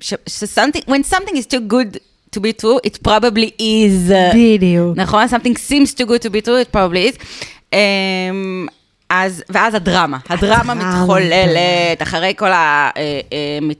[SPEAKER 1] ש- ש- something, when something is too good to be true, it probably is.
[SPEAKER 2] בדיוק.
[SPEAKER 1] נכון? something seems too good to be true, it probably is. אמ, אז, ואז הדרמה, הדרמה. מתחוללת, אחרי כל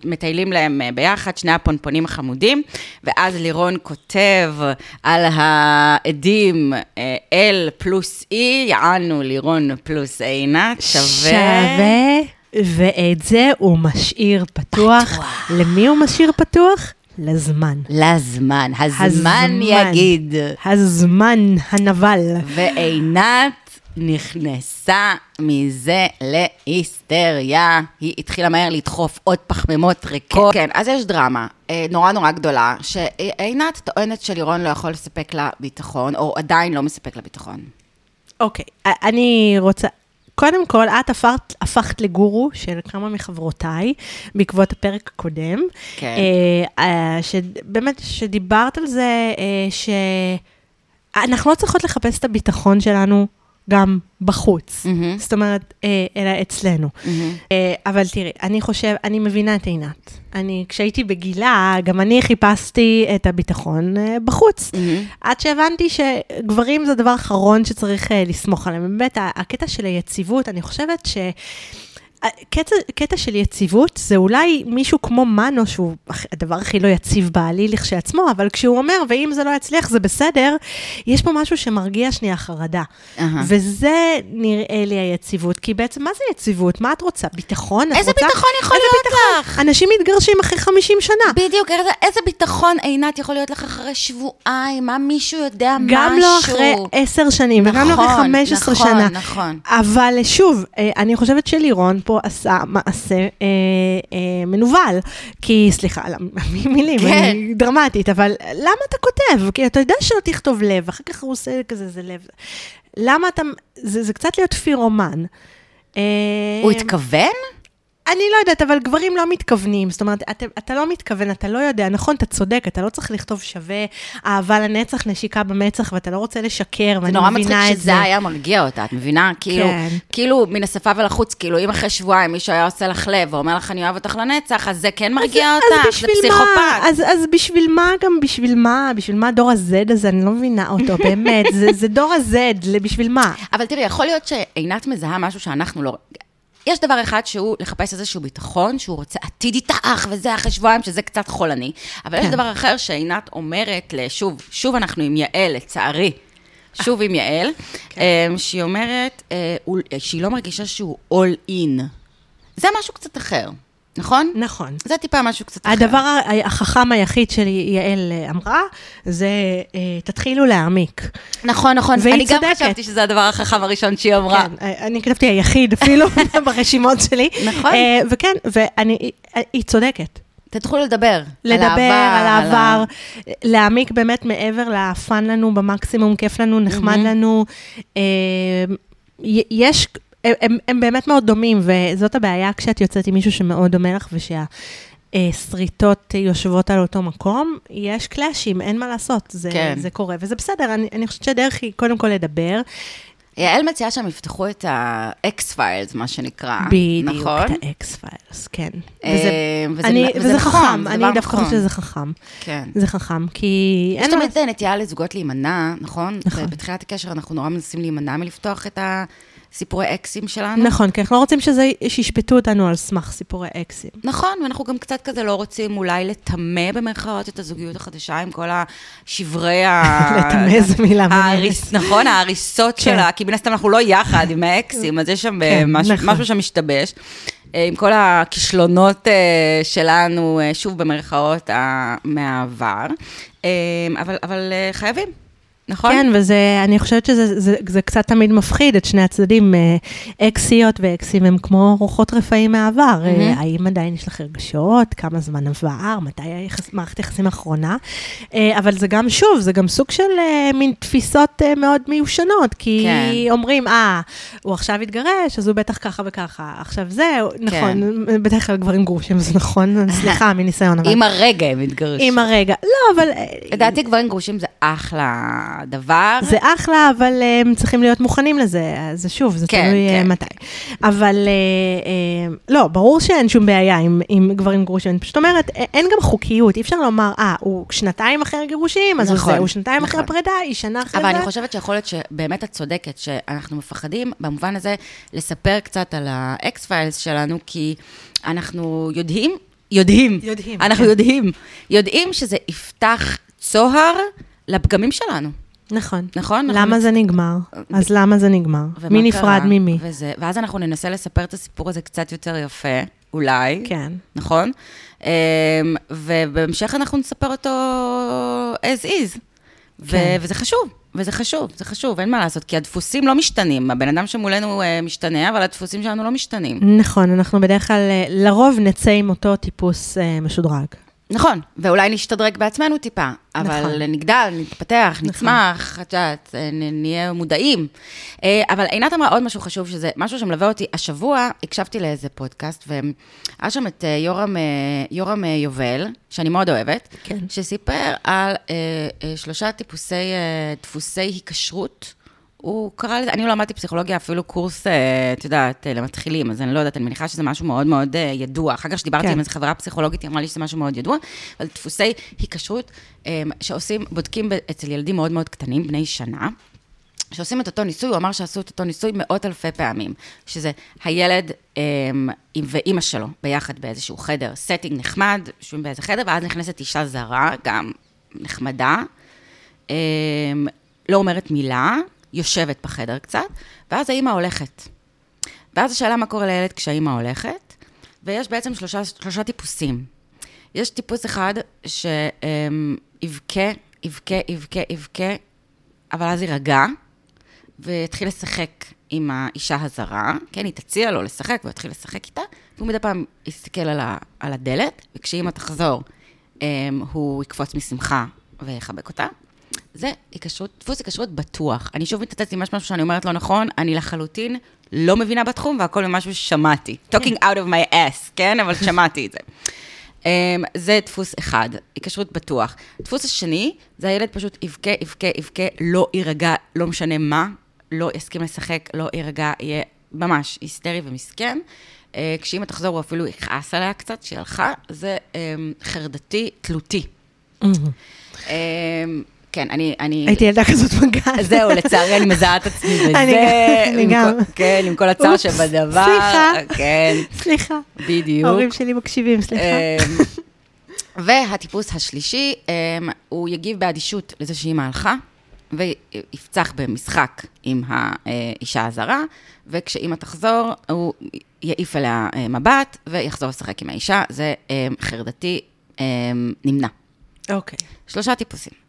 [SPEAKER 1] המטיילים להם אה, ביחד, שני הפונפונים החמודים, ואז לירון כותב על העדים אה, L פלוס E, יענו לירון פלוס עינת, שווה...
[SPEAKER 2] שווה, ואת זה הוא משאיר פתוח. למי הוא משאיר פתוח? לזמן.
[SPEAKER 1] לזמן, הזמן
[SPEAKER 2] הזמן.
[SPEAKER 1] יגיד.
[SPEAKER 2] הזמן הנבל.
[SPEAKER 1] ועינת נכנסה מזה להיסטריה. היא התחילה מהר לדחוף עוד פחמימות ריקות. כן, אז יש דרמה אה, נורא נורא גדולה, שעינת טוענת שלירון לא יכול לספק לה ביטחון, או עדיין לא מספק לה ביטחון.
[SPEAKER 2] אוקיי, אני רוצה... קודם כל, את הפכת, הפכת לגורו של כמה מחברותיי בעקבות הפרק הקודם.
[SPEAKER 1] כן.
[SPEAKER 2] אה, אה, שבאמת, שדיברת על זה, אה, שאנחנו לא צריכות לחפש את הביטחון שלנו גם בחוץ.
[SPEAKER 1] מהמם.
[SPEAKER 2] זאת אומרת, אה, אלא אצלנו.
[SPEAKER 1] מהמם.
[SPEAKER 2] אה, אבל תראי, אני חושב, אני מבינה את עינת. אני, כשהייתי בגילה, גם אני חיפשתי את הביטחון אה, בחוץ.
[SPEAKER 1] מהמם.
[SPEAKER 2] עד שהבנתי שגברים זה הדבר האחרון שצריך אה, לסמוך עליהם. באמת, הקטע של היציבות, אני חושבת ש... קטע, קטע של יציבות זה אולי מישהו כמו מנו, שהוא הדבר הכי לא יציב בעליל לכשעצמו, אבל כשהוא אומר, ואם זה לא יצליח זה בסדר, יש פה משהו שמרגיע שנייה חרדה.
[SPEAKER 1] אהה.
[SPEAKER 2] וזה נראה לי היציבות, כי בעצם מה זה יציבות? מה את רוצה? ביטחון? את
[SPEAKER 1] איזה
[SPEAKER 2] רוצה?
[SPEAKER 1] ביטחון יכול
[SPEAKER 2] איזה
[SPEAKER 1] להיות
[SPEAKER 2] ביטחון?
[SPEAKER 1] לך?
[SPEAKER 2] אנשים מתגרשים אחרי 50 שנה.
[SPEAKER 1] בדיוק, איזה, איזה ביטחון עינת יכול להיות לך אחרי שבועיים? מה מישהו יודע משהו?
[SPEAKER 2] גם לא אחרי עשר שנים, וגם לא אחרי
[SPEAKER 1] נכון,
[SPEAKER 2] 15
[SPEAKER 1] נכון,
[SPEAKER 2] שנה.
[SPEAKER 1] נכון.
[SPEAKER 2] אבל שוב, אה, אני חושבת שלירון פה עשה מעשה אה, אה, מנוול. כי, סליחה, על המילים, [laughs]
[SPEAKER 1] כן.
[SPEAKER 2] אני דרמטית, אבל למה אתה כותב? כי אתה יודע שלא תכתוב לב, אחר כך הוא עושה כזה, זה לב. למה אתה, זה, זה קצת להיות פירומן. אה,
[SPEAKER 1] הוא התכוון?
[SPEAKER 2] אני לא יודעת, אבל גברים לא מתכוונים. זאת אומרת, אתה, אתה לא מתכוון, אתה לא יודע. נכון, אתה צודק, אתה לא צריך לכתוב שווה אהבה לנצח, נשיקה במצח, ואתה לא רוצה לשקר,
[SPEAKER 1] זה
[SPEAKER 2] ואני
[SPEAKER 1] נורא
[SPEAKER 2] מבינה
[SPEAKER 1] מצחיק
[SPEAKER 2] את זה.
[SPEAKER 1] שזה היה מרגיע אותה, את מבינה? כאילו,
[SPEAKER 2] כן.
[SPEAKER 1] כאילו מן השפה ולחוץ, כאילו אם אחרי שבועיים מישהו היה עושה לך לב ואומר לך אני אוהב אותך לנצח, אז זה כן מרגיע
[SPEAKER 2] אז
[SPEAKER 1] אותך, זה
[SPEAKER 2] בשביל מה?
[SPEAKER 1] פסיכופת.
[SPEAKER 2] אז, אז בשביל מה גם, בשביל מה? בשביל מה דור ה-Z הזה? אני לא מבינה אותו, [laughs] באמת. זה, זה דור ה-Z, בשביל מה?
[SPEAKER 1] אבל תראי, יכול להיות שעינת מזהה משהו שאנחנו לא... יש דבר אחד שהוא לחפש איזשהו ביטחון, שהוא רוצה עתיד איתך, וזה אחרי שבועיים, שזה קצת חולני. אבל יש
[SPEAKER 2] כן.
[SPEAKER 1] דבר אחר שעינת אומרת, שוב, שוב אנחנו עם יעל, לצערי, שוב עם יעל, אמ, שהיא אומרת אה, שהיא לא מרגישה שהוא all in. זה משהו קצת אחר, נכון?
[SPEAKER 2] נכון.
[SPEAKER 1] זה טיפה משהו קצת אחר.
[SPEAKER 2] הדבר החכם היחיד שיעל אה, אמרה, זה אה, תתחילו להעמיק.
[SPEAKER 1] נכון, נכון.
[SPEAKER 2] והיא
[SPEAKER 1] אני גם
[SPEAKER 2] צודקת.
[SPEAKER 1] חשבתי שזה הדבר החכם הראשון שהיא אמרה.
[SPEAKER 2] כן, אה, אני כתבתי היחיד אפילו [laughs] [laughs] ברשימות שלי.
[SPEAKER 1] נכון.
[SPEAKER 2] וכן, ואני, היא- צודקת.
[SPEAKER 1] תתחילו לדבר.
[SPEAKER 2] לדבר על
[SPEAKER 1] ה-
[SPEAKER 2] העבר, להעמיק באמת מעבר ל fun לנו במקסימום, כיף לנו, נחמד לנו. אה, י- יש, הם, הם, הם באמת מאוד דומים, וזאת הבעיה כשאת יוצאת עם מישהו שמאוד דומה לך, ושה... אה, שריטות יושבות על אותו מקום, יש קלאשים, אין מה לעשות, זה,
[SPEAKER 1] כן.
[SPEAKER 2] זה קורה, וזה בסדר, אני, אני חושבת שהדרך היא קודם כל לדבר.
[SPEAKER 1] יעל מציעה שהם יפתחו את ה-X Files, מה שנקרא.
[SPEAKER 2] בדיוק,
[SPEAKER 1] נכון?
[SPEAKER 2] את ה X Files, כן.
[SPEAKER 1] אה,
[SPEAKER 2] וזה,
[SPEAKER 1] וזה-
[SPEAKER 2] אני,
[SPEAKER 1] וזה
[SPEAKER 2] וזה
[SPEAKER 1] נכון,
[SPEAKER 2] חכם,
[SPEAKER 1] זה
[SPEAKER 2] אני דווקא. חושבת שזה חכם.
[SPEAKER 1] כן.
[SPEAKER 2] זה חכם, כי
[SPEAKER 1] יש
[SPEAKER 2] מה...
[SPEAKER 1] תמיד אה, נטייה לזוגות להימנע, נכון?
[SPEAKER 2] נכון.
[SPEAKER 1] בתחילת הקשר אנחנו נורא מנסים להימנע מלפתוח את הסיפורי אקסים שלנו.
[SPEAKER 2] נכון, כי אנחנו לא רוצים שזה, שישפטו אותנו על סמך סיפורי אקסים.
[SPEAKER 1] נכון, ואנחנו גם קצת כזה לא רוצים אולי לטמא במרכאות את הזוגיות החדשה עם כל השברי ה... [laughs]
[SPEAKER 2] לטמא זו מילה
[SPEAKER 1] ההריס- נכון, ההריסות
[SPEAKER 2] כן.
[SPEAKER 1] שלה, כי מן הסתם אנחנו לא יחד עם האקסים, אז יש שם אה,
[SPEAKER 2] כן,
[SPEAKER 1] משהו-
[SPEAKER 2] נכון.
[SPEAKER 1] משהו שם משתבש. אה, עם כל הכישלונות אה, שלנו, שוב במרכאות, מהעבר. אבל אבל, חייבים, נכון?
[SPEAKER 2] כן, וזה, אני חושבת שזה זה, זה קצת תמיד מפחיד את שני הצדדים. אה, אקסיות ואקסים הם כמו רוחות רפאים מהעבר.
[SPEAKER 1] מהמם.
[SPEAKER 2] האם עדיין יש לך רגשות? כמה זמן עבר? מתי היחס- מערכת היחסים האחרונה? אה, אבל זה גם, שוב, זה גם סוג של מין תפיסות מאוד מיושנות, כי
[SPEAKER 1] כן.
[SPEAKER 2] אומרים, אה, הוא עכשיו התגרש, אז הוא בטח ככה וככה. עכשיו זהו, נכון, בדרך כלל גברים גרושים, זה נכון, [laughs] סליחה, מניסיון, אבל...
[SPEAKER 1] עם הרגע הם התגרשו.
[SPEAKER 2] עם הרגע. לא, אבל...
[SPEAKER 1] לדעתי גברים גרושים זה אחלה דבר.
[SPEAKER 2] זה אחלה, אבל אה, הם צריכים להיות מוכנים לזה. אז זה שוב, זה
[SPEAKER 1] כן,
[SPEAKER 2] תלוי אה,
[SPEAKER 1] כן.
[SPEAKER 2] מתי. אבל אה, לא, ברור שאין שום בעיה עם, עם גברים גרושים. אני פשוט אומרת, אין גם חוקיות. אי אפשר לומר, אה, הוא שנתיים אחרי הגירושים, אז
[SPEAKER 1] נכון,
[SPEAKER 2] הוא זה, הוא שנתיים אחרי
[SPEAKER 1] נכון.
[SPEAKER 2] הפרידה, היא שנה אחרי
[SPEAKER 1] אבל
[SPEAKER 2] זה.
[SPEAKER 1] אני חושבת שיכול להיות שבאמת את צודקת, שאנחנו מפחדים במובן הזה לספר קצת על האקס פיילס שלנו, כי אנחנו יודעים, יודעים,
[SPEAKER 2] יודעים,
[SPEAKER 1] אנחנו
[SPEAKER 2] כן.
[SPEAKER 1] יודעים, יודעים שזה יפתח צוהר לפגמים שלנו.
[SPEAKER 2] נכון.
[SPEAKER 1] נכון?
[SPEAKER 2] למה זה נגמר? אז למה זה נגמר? מי נפרד ממי?
[SPEAKER 1] וזה, ואז אנחנו ננסה לספר את הסיפור הזה קצת יותר יפה, אולי.
[SPEAKER 2] כן.
[SPEAKER 1] נכון? אמ, ובהמשך אנחנו נספר אותו as is.
[SPEAKER 2] כן.
[SPEAKER 1] וזה חשוב, וזה חשוב, זה חשוב, אין מה לעשות, כי הדפוסים לא משתנים. הבן אדם שמולנו אה, משתנה, אבל הדפוסים שלנו לא משתנים.
[SPEAKER 2] נכון, אנחנו בדרך כלל, אה, לרוב נצא עם אותו טיפוס אה, משודרג.
[SPEAKER 1] נכון, ואולי נשתדרג בעצמנו טיפה, אבל
[SPEAKER 2] נכון.
[SPEAKER 1] נגדל, נתפתח, נצמח, את יודעת, נ- נהיה מודעים. אה, אבל עינת אמרה עוד משהו חשוב, שזה משהו שמלווה אותי. השבוע הקשבתי לאיזה פודקאסט, והיה שם את אה, יורם, אה, יורם אה, יובל, שאני מאוד אוהבת,
[SPEAKER 2] כן.
[SPEAKER 1] שסיפר על אה, אה, שלושה טיפוסי, אה, דפוסי היקשרות. הוא קרא לזה, אני לא למדתי פסיכולוגיה, אפילו קורס, אה, את יודעת, אה, למתחילים, אז אני לא יודעת, אני מניחה שזה משהו מאוד מאוד אה, ידוע. אחר כך כשדיברתי
[SPEAKER 2] כן.
[SPEAKER 1] עם איזו חברה פסיכולוגית, היא אמרה לי שזה משהו מאוד ידוע, אבל דפוסי היקשרות שעושים, בודקים אצל ילדים מאוד מאוד קטנים, בני שנה, שעושים את אותו ניסוי, הוא אמר שעשו את אותו ניסוי מאות אלפי פעמים, שזה הילד עם- ואימא שלו ביחד באיזשהו חדר, setting נחמד, יושבים באיזה חדר, ואז נכנסת אישה זרה, גם נחמדה, אה, לא אומרת מילה, יושבת בחדר קצת, ואז האימא הולכת. ואז השאלה מה קורה לילד כשהאימא הולכת, ויש בעצם שלושה, שלושה טיפוסים. יש טיפוס אחד שיבכה, יבכה, יבכה, יבכה, אבל אז יירגע, ויתחיל לשחק עם האישה הזרה, כן, היא תציע לו לשחק, והוא יתחיל לשחק איתה, והוא מדי פעם יסתכל על, ה, על הדלת, וכשאימא תחזור, um, הוא יקפוץ משמחה ויחבק אותה. זה היקשרות, דפוס היקשרות בטוח. אני שוב מתנצלת אם יש משהו שאני אומרת לא נכון, אני לחלוטין לא מבינה בתחום, והכל ממשהו ששמעתי. talking out of my ass, כן? אבל שמעתי את זה. Um, זה דפוס אחד, היקשרות בטוח. דפוס השני, זה הילד פשוט יבכה, יבכה, יבכה, לא יירגע, לא משנה מה, לא יסכים לשחק, לא יירגע, יהיה ממש היסטרי ומסכן. Uh, כשאמא תחזור, הוא אפילו יכעס עליה קצת, שהיא הלכה, זה um, חרדתי, תלותי. Um, כן, אני... אני...
[SPEAKER 2] הייתי ילדה כזאת בגן.
[SPEAKER 1] זהו, לצערי אני מזהה את עצמי בזה.
[SPEAKER 2] אני גם,
[SPEAKER 1] כן, עם כל הצער שבדבר.
[SPEAKER 2] סליחה.
[SPEAKER 1] כן,
[SPEAKER 2] סליחה.
[SPEAKER 1] בדיוק.
[SPEAKER 2] ההורים שלי מקשיבים, סליחה.
[SPEAKER 1] אמ, והטיפוס השלישי, אמ, הוא יגיב באדישות לזה שאימא הלכה, ויפצח במשחק עם האישה הזרה, וכשאימא תחזור, הוא יעיף עליה אה, מבט, ויחזור לשחק עם האישה. זה אמ, חרדתי נמנע.
[SPEAKER 2] אוקיי.
[SPEAKER 1] שלושה טיפוסים.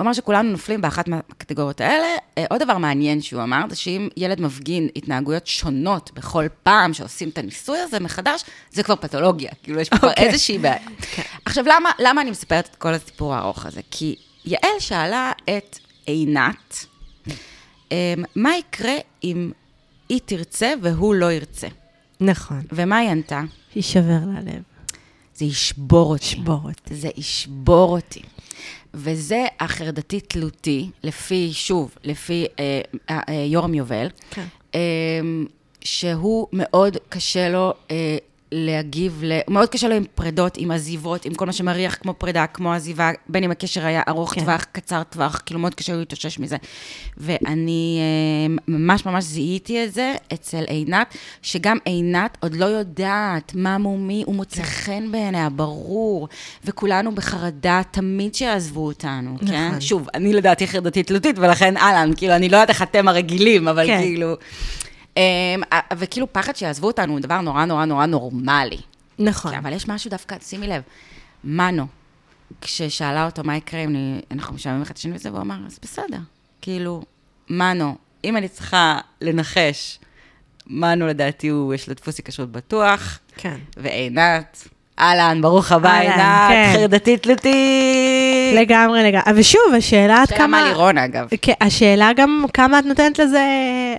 [SPEAKER 1] הוא אמר שכולנו נופלים באחת מהקטגוריות האלה. אה, עוד דבר מעניין שהוא אמר, זה שאם ילד מפגין התנהגויות שונות בכל פעם שעושים את הניסוי הזה מחדש, זה כבר פתולוגיה. כאילו, יש פה כבר
[SPEAKER 2] אוקיי.
[SPEAKER 1] איזושהי בעיה. עכשיו, למה, למה אני מספרת את כל הסיפור הארוך הזה? כי יעל שאלה את עינת, אמ, מה יקרה אם היא תרצה והוא לא ירצה?
[SPEAKER 2] נכון.
[SPEAKER 1] ומה היא ענתה?
[SPEAKER 2] יישבר לה הלב.
[SPEAKER 1] זה ישבור אותי.
[SPEAKER 2] שבור אותי.
[SPEAKER 1] זה ישבור אותי. וזה החרדתי תלותי, לפי, שוב, לפי אה, אה, אה, יורם יובל,
[SPEAKER 2] כן.
[SPEAKER 1] אה, שהוא מאוד קשה לו אה, להגיב, ל... מאוד קשה לו עם פרדות, עם עזיבות, עם כל מה שמריח כמו פרידה, כמו עזיבה, בין אם הקשר היה ארוך
[SPEAKER 2] כן.
[SPEAKER 1] טווח, קצר טווח, כאילו מאוד קשה לו להתאושש מזה. ואני אה, ממש ממש זיהיתי את זה אצל עינת, שגם עינת עוד לא יודעת מה מומי, הוא מוצא חן בעיניה, ברור, וכולנו בחרדה תמיד שיעזבו אותנו, כן?
[SPEAKER 2] נכון.
[SPEAKER 1] שוב, אני לדעתי חרדתית תלותית, ולכן אהלן, כאילו, אני לא יודעת איך אתם הרגילים, אבל
[SPEAKER 2] כן.
[SPEAKER 1] כאילו... אמ, וכאילו פחד שיעזבו אותנו הוא דבר נורא נורא נורא נורמלי.
[SPEAKER 2] נכון.
[SPEAKER 1] כן, אבל יש משהו דווקא, שימי לב, מנו, כששאלה אותו מה יקרה אם אנחנו משעממים אחד את השני וזה, והוא אמר, אז בסדר. כאילו, מנו, אם אני צריכה לנחש, מנו לדעתי הוא, יש לו דפוס היקשרות בטוח,
[SPEAKER 2] כן.
[SPEAKER 1] ועינת, אהלן, ברוך הבא, עינת,
[SPEAKER 2] כן.
[SPEAKER 1] חרדתית תלותית.
[SPEAKER 2] לגמרי, לגמרי. ושוב, השאלה עד
[SPEAKER 1] שאלה
[SPEAKER 2] כמה...
[SPEAKER 1] מה לירון, אגב.
[SPEAKER 2] כן, השאלה גם כמה את נותנת לזה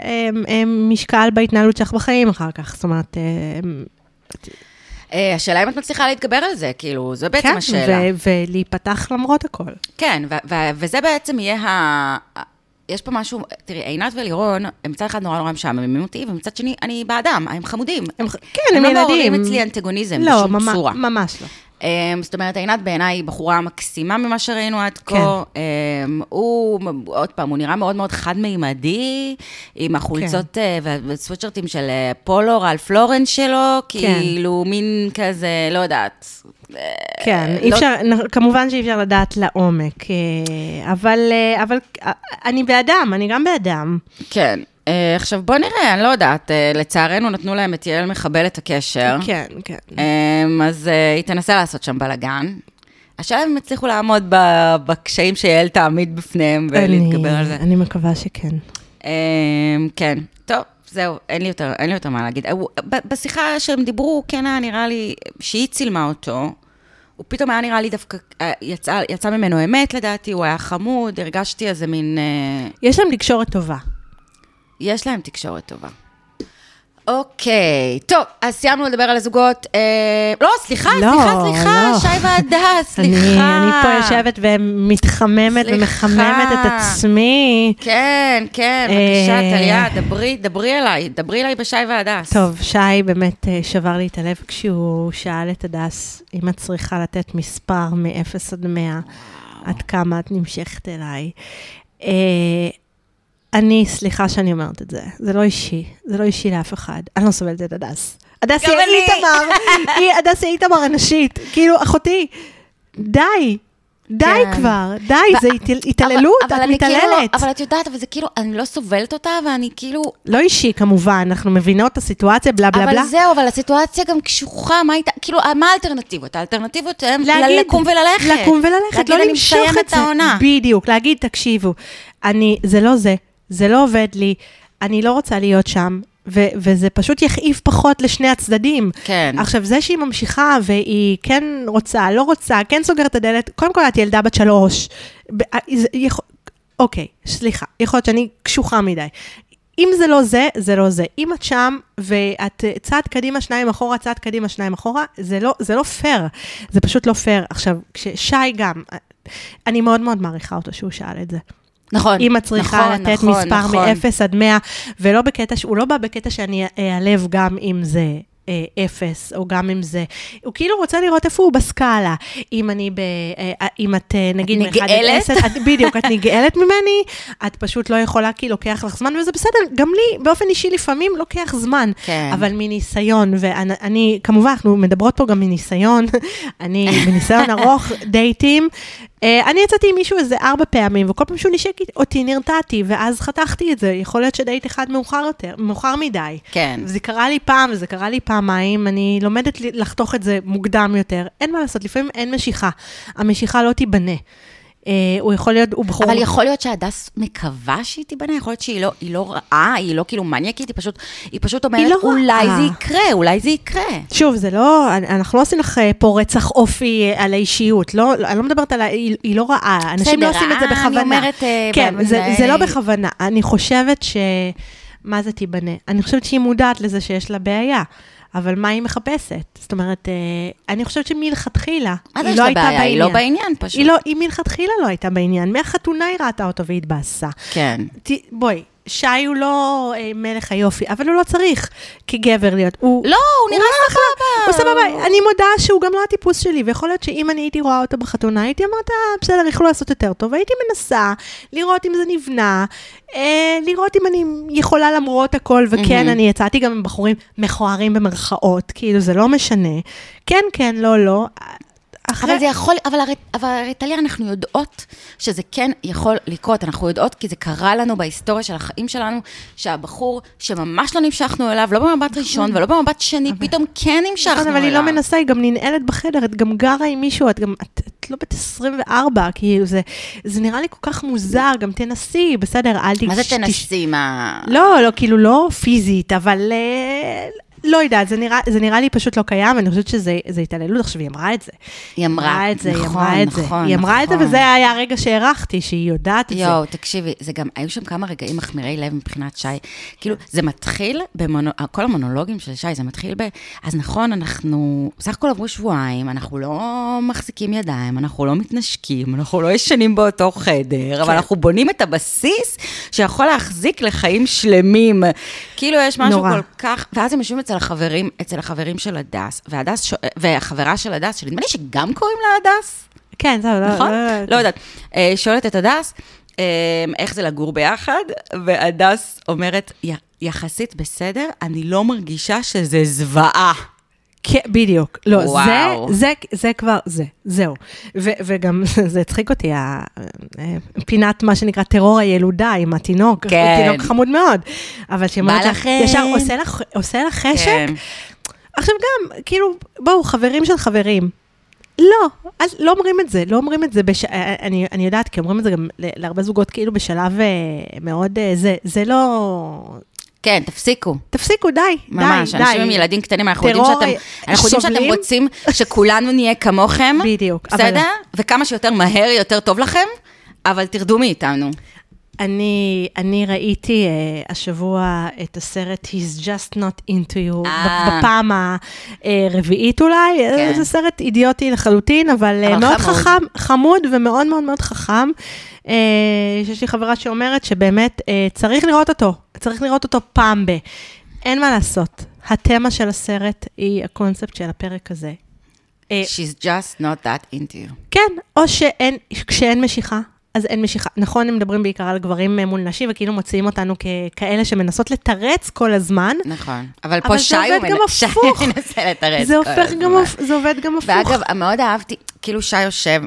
[SPEAKER 2] אמ, אמ, משקל בהתנהלות שלך בחיים אחר כך. זאת אומרת, אמ,
[SPEAKER 1] אה, השאלה אם את מצליחה להתגבר על זה, כאילו, זו בעצם
[SPEAKER 2] כן,
[SPEAKER 1] השאלה.
[SPEAKER 2] ו- ולהיפתח למרות הכל.
[SPEAKER 1] כן, וזה בעצם יהיה ה... יש פה משהו, תראי, עינת ולירון, הם מצד אחד נורא נורא משעממים אותי, ומצד שני, אני בעדם, הם חמודים.
[SPEAKER 2] הם, כן, הם,
[SPEAKER 1] הם לא
[SPEAKER 2] ילדים.
[SPEAKER 1] מעוררים אצלי אנטגוניזם
[SPEAKER 2] לא,
[SPEAKER 1] בשום
[SPEAKER 2] ממש,
[SPEAKER 1] צורה.
[SPEAKER 2] ממש לא.
[SPEAKER 1] Um, זאת אומרת, עינת בעיניי היא בחורה מקסימה ממה שראינו עד כה. Um, הוא, עוד פעם, הוא נראה מאוד מאוד חד-מימדי, עם החולצות
[SPEAKER 2] כן.
[SPEAKER 1] uh, והסוויצ'רטים של uh, פולו, רלף לורן שלו,
[SPEAKER 2] כן.
[SPEAKER 1] כאילו מין כזה, לא יודעת.
[SPEAKER 2] כן,
[SPEAKER 1] לא-
[SPEAKER 2] אפשר, כמובן שאי אפשר לדעת לעומק, אה, אבל, אה, אבל אה, אני באדם, אני גם באדם.
[SPEAKER 1] כן. אה, עכשיו, בוא נראה, אני לא יודעת, אה, לצערנו נתנו להם את יעל מחבל את הקשר.
[SPEAKER 2] כן, כן.
[SPEAKER 1] אה, אז אה, היא תנסה לעשות שם בלאגן. השאלה אם הם יצליחו לעמוד בקשיים שיעל תעמיד בפניהם ולהתגבר על זה.
[SPEAKER 2] אני מקווה שכן.
[SPEAKER 1] אה, כן, טוב, זהו, אין לי יותר, אין לי יותר מה להגיד. ב- בשיחה שהם דיברו, כן היה נראה לי, שהיא צילמה אותו, הוא פתאום היה נראה לי דווקא, יצא, יצא ממנו אמת לדעתי, הוא היה חמוד, הרגשתי איזה מין...
[SPEAKER 2] יש להם תקשורת טובה.
[SPEAKER 1] יש להם תקשורת טובה. אוקיי, טוב, אז סיימנו לדבר על הזוגות. אה, לא, סליחה,
[SPEAKER 2] לא,
[SPEAKER 1] סליחה, סליחה,
[SPEAKER 2] לא.
[SPEAKER 1] שי [laughs]
[SPEAKER 2] אני,
[SPEAKER 1] סליחה.
[SPEAKER 2] אני פה יושבת ומתחממת
[SPEAKER 1] סליחה.
[SPEAKER 2] ומחממת את עצמי.
[SPEAKER 1] כן, כן,
[SPEAKER 2] אה,
[SPEAKER 1] בבקשה, טליה, דברי, דברי אליי, דברי אליי בשי והדס.
[SPEAKER 2] טוב, שי באמת אה, שבר לי את הלב כשהוא שאל את הדס אם את צריכה לתת מספר מ-0 עד 100, עד כמה את נמשכת אליי. אה, אני, סליחה שאני אומרת את זה, זה לא אישי, זה לא אישי לאף אחד. אני לא סובלת את הדס. הדס היא
[SPEAKER 1] אני.
[SPEAKER 2] איתמר, היא- הדס היא איתמר הנשית. כאילו, אחותי, די, די
[SPEAKER 1] כן.
[SPEAKER 2] כבר, די,
[SPEAKER 1] ו-
[SPEAKER 2] זה התעל- התעללות,
[SPEAKER 1] אבל- אבל
[SPEAKER 2] את
[SPEAKER 1] אני כאילו-
[SPEAKER 2] מתעללת.
[SPEAKER 1] אבל את יודעת, אבל זה כאילו, אני לא סובלת אותה, ואני כאילו...
[SPEAKER 2] לא אישי, כמובן, אנחנו מבינות את הסיטואציה, בלה בלה בלה.
[SPEAKER 1] אבל זהו, אבל הסיטואציה גם קשוחה, מה הייתה, כאילו, מה האלטרנטיבות? האלטרנטיבות הן
[SPEAKER 2] להגיד,
[SPEAKER 1] לקום וללכת.
[SPEAKER 2] לקום וללכת,
[SPEAKER 1] להגיד,
[SPEAKER 2] לא
[SPEAKER 1] אני
[SPEAKER 2] למשוך
[SPEAKER 1] מסיים
[SPEAKER 2] את
[SPEAKER 1] את
[SPEAKER 2] זה.
[SPEAKER 1] העונה.
[SPEAKER 2] בדיוק, להגיד, תקשיבו, אני, זה לא זה, זה לא עובד לי, אני לא רוצה להיות שם, ו- וזה פשוט יכאיב פחות לשני הצדדים.
[SPEAKER 1] כן.
[SPEAKER 2] עכשיו, זה שהיא ממשיכה והיא כן רוצה, לא רוצה, כן סוגרת את הדלת, קודם כל את ילדה בת שלוש. ב- אה, אוקיי, סליחה, יכול להיות שאני קשוחה מדי. אם זה לא זה, זה לא זה. אם את שם ואת אה, צעד קדימה, שניים אחורה, צעד קדימה, שניים אחורה, זה לא, זה לא פייר. זה פשוט לא פייר. עכשיו, כששי גם, אה, אני מאוד מאוד מעריכה אותו שהוא שאל את זה.
[SPEAKER 1] נכון,
[SPEAKER 2] אם את צריכה
[SPEAKER 1] נכון,
[SPEAKER 2] לתת
[SPEAKER 1] נכון,
[SPEAKER 2] מספר
[SPEAKER 1] נכון.
[SPEAKER 2] מ-0 עד 100, ולא בקטע, הוא לא בא בקטע שאני אעלב גם אם זה... אה, אפס, או גם אם זה, הוא כאילו רוצה לראות איפה הוא בסקאלה. אם אני ב... אה, אם את אה, נגיד עד
[SPEAKER 1] נגאלת?
[SPEAKER 2] את, בדיוק, את נגאלת ממני, את פשוט לא יכולה, כי לוקח לך זמן, וזה בסדר, גם לי, באופן אישי לפעמים לוקח זמן.
[SPEAKER 1] כן.
[SPEAKER 2] אבל מניסיון, ואני, אני- כמובן, אנחנו מדברות פה גם מניסיון, [laughs] אני בניסיון ארוך דייטים. אה, אני יצאתי עם מישהו איזה ארבע פעמים, וכל פעם שהוא נשק אותי נרתעתי, ואז חתכתי את זה. יכול להיות שדייט אחד מאוחר יותר, מאוחר מדי.
[SPEAKER 1] כן.
[SPEAKER 2] וזה קרה לי פעם, וזה קרה לי פעמיים, אני לומדת לחתוך את זה מוקדם יותר. אין מה לעשות, לפעמים אין משיכה. המשיכה לא תיבנה. אה, הוא יכול להיות, הוא בחור...
[SPEAKER 1] אבל יכול להיות שהדס מקווה שהיא תיבנה, יכול להיות שהיא לא, היא לא רעה, היא לא כאילו מניאקית, היא פשוט, היא פשוט אומרת,
[SPEAKER 2] לא
[SPEAKER 1] אולי
[SPEAKER 2] רעה.
[SPEAKER 1] זה יקרה, אולי זה יקרה.
[SPEAKER 2] שוב, זה לא, אנחנו לא עושים לך אה, פה רצח אופי אה, על האישיות, לא, אני לא מדברת על, ה- היא, היא לא רעה, אנשים לא עושים את זה
[SPEAKER 1] אני
[SPEAKER 2] בכוונה.
[SPEAKER 1] אומרת, אה,
[SPEAKER 2] כן,
[SPEAKER 1] ב-
[SPEAKER 2] זה, זה לא
[SPEAKER 1] אה,
[SPEAKER 2] בכוונה, אני חושבת ש... מה זה תיבנה? אני חושבת שהיא מודעת לזה שיש לה בעיה. אבל מה היא מחפשת? זאת אומרת, אה, אני חושבת שמלכתחילה,
[SPEAKER 1] אז
[SPEAKER 2] היא לא הייתה
[SPEAKER 1] בעיה,
[SPEAKER 2] בעניין.
[SPEAKER 1] היא לא בעניין פשוט.
[SPEAKER 2] היא, לא, היא מלכתחילה לא הייתה בעניין. מהחתונה היא ראתה אותו והתבאסה.
[SPEAKER 1] כן.
[SPEAKER 2] ת- בואי, שי הוא לא אה, מלך היופי, אבל הוא לא צריך כגבר להיות. הוא,
[SPEAKER 1] לא, הוא נראה סבבה.
[SPEAKER 2] הוא סבבה, אני מודה שהוא גם לא הטיפוס שלי, ויכול להיות שאם אני הייתי רואה אותו בחתונה, הייתי אומרת, "אה, בסדר, יכלו לעשות יותר טוב, והייתי מנסה לראות אם זה נבנה, אה, לראות אם אני יכולה למרות הכל, וכן,
[SPEAKER 1] מהמם.
[SPEAKER 2] אני יצאתי גם עם בחורים מכוערים במרכאות, כאילו, זה לא משנה. כן, כן, לא, לא. אחרי...
[SPEAKER 1] אבל זה יכול, אבל הרי, אבל הרי טליה, אנחנו יודעות שזה כן יכול לקרות. אנחנו יודעות כי זה קרה לנו בהיסטוריה של החיים שלנו, שהבחור שממש לא נמשכנו אליו, לא במבט ראשון ולא במבט שני, פתאום כן נמשכנו
[SPEAKER 2] נכון,
[SPEAKER 1] אליו.
[SPEAKER 2] אבל היא לא מנסה, היא גם ננעלת בחדר, את גם גרה עם מישהו, את גם, את, את לא בת 24, כאילו, זה, זה נראה לי כל כך מוזר, גם תנסי, בסדר, אל תש...
[SPEAKER 1] מה זה תנסי? מה...
[SPEAKER 2] לא, לא, כאילו, לא פיזית, אבל אה, לא יודעת, זה נראה, זה נראה לי פשוט לא קיים, אני חושבת שזה זה התעללות. עכשיו, היא אמרה את זה.
[SPEAKER 1] היא אמרה,
[SPEAKER 2] את זה, היא
[SPEAKER 1] נכון,
[SPEAKER 2] אמרה את זה.
[SPEAKER 1] נכון,
[SPEAKER 2] היא אמרה את זה,
[SPEAKER 1] נכון.
[SPEAKER 2] וזה היה הרגע שהערכתי, שהיא יודעת את זה.
[SPEAKER 1] יואו, תקשיבי, זה גם, היו שם כמה רגעים מחמירי לב מבחינת שי. כאילו, זה מתחיל, במונו, כל המונולוגים של שי, זה מתחיל ב... אז נכון, אנחנו, בסך הכל עברו שבועיים, אנחנו לא מחזיקים ידיים, אנחנו לא מתנשקים, אנחנו לא ישנים באותו חדר,
[SPEAKER 2] כן.
[SPEAKER 1] אבל אנחנו בונים את הבסיס שיכול להחזיק לחיים שלמים. כאילו, יש משהו
[SPEAKER 2] נורא.
[SPEAKER 1] כל כך... ואז הם יושבים אצל החברים, אצל החברים של הדס, והדס, שואל- והחברה של הדס, שנדמה לי שגם קוראים לה הדס.
[SPEAKER 2] כן, זהו, לא,
[SPEAKER 1] נכון?
[SPEAKER 2] לא,
[SPEAKER 1] לא יודעת. אה, שואלת את הדס, אה, איך זה לגור ביחד, והדס אומרת, "י- יחסית בסדר, אני לא מרגישה שזה זוועה.
[SPEAKER 2] כן, בדיוק. לא,
[SPEAKER 1] וואו.
[SPEAKER 2] זה, זה, זה כבר, זה, זהו. ו, וגם, [laughs] זה הצחיק אותי, אה, פינת מה שנקרא טרור הילודה עם התינוק.
[SPEAKER 1] כן.
[SPEAKER 2] תינוק חמוד מאוד. אבל שהיא אומרת
[SPEAKER 1] בא
[SPEAKER 2] לך. ישר עושה לך, עושה לך חשק.
[SPEAKER 1] כן.
[SPEAKER 2] עכשיו גם, כאילו, בואו, חברים של חברים. לא, אז לא אומרים את זה, לא אומרים את זה, בש... אה, אני, אני יודעת, כי אומרים את זה גם להרבה זוגות, כאילו בשלב אה, מאוד, אה, זה, זה לא...
[SPEAKER 1] כן, תפסיקו.
[SPEAKER 2] תפסיקו, די,
[SPEAKER 1] ממש,
[SPEAKER 2] די, די.
[SPEAKER 1] אנשים עם ילדים קטנים, אנחנו יודעים שאתם, אנחנו יודעים שאתם. רוצים שכולנו נהיה כמוכם. [laughs]
[SPEAKER 2] בדיוק, אבל-
[SPEAKER 1] בסדר? וכמה שיותר מהר, יותר טוב לכם, אבל תרדו מאיתנו.
[SPEAKER 2] אני, אני ראיתי uh, השבוע את הסרט He's Just Not Into You,
[SPEAKER 1] אה.
[SPEAKER 2] בפעם הרביעית אולי,
[SPEAKER 1] כן.
[SPEAKER 2] זה סרט אידיוטי לחלוטין, אבל,
[SPEAKER 1] אבל
[SPEAKER 2] מאוד
[SPEAKER 1] חמוד.
[SPEAKER 2] חכם, חמוד ומאוד מאוד מאוד חכם. Uh, שיש לי חברה שאומרת שבאמת uh, צריך לראות אותו, צריך לראות אותו פעם ב... אין מה לעשות, התמה של הסרט היא הקונספט של הפרק הזה. אה,
[SPEAKER 1] She's just not that into you.
[SPEAKER 2] כן, או שאין, כשאין משיכה, אז אין משיכה. נכון, הם מדברים בעיקר על גברים אה, מול נשים, וכאילו מוציאים אותנו ככאלה שמנסות לתרץ כל הזמן.
[SPEAKER 1] נכון. אבל
[SPEAKER 2] אבל
[SPEAKER 1] פה
[SPEAKER 2] זה
[SPEAKER 1] שי הוא
[SPEAKER 2] גם
[SPEAKER 1] מנ- [laughs] שי. מנסה לתרץ
[SPEAKER 2] זה
[SPEAKER 1] כל
[SPEAKER 2] גם,
[SPEAKER 1] הזמן.
[SPEAKER 2] הפ- זה עובד גם הפוך.
[SPEAKER 1] ואגב, מאוד אהבתי, כאילו שי יושב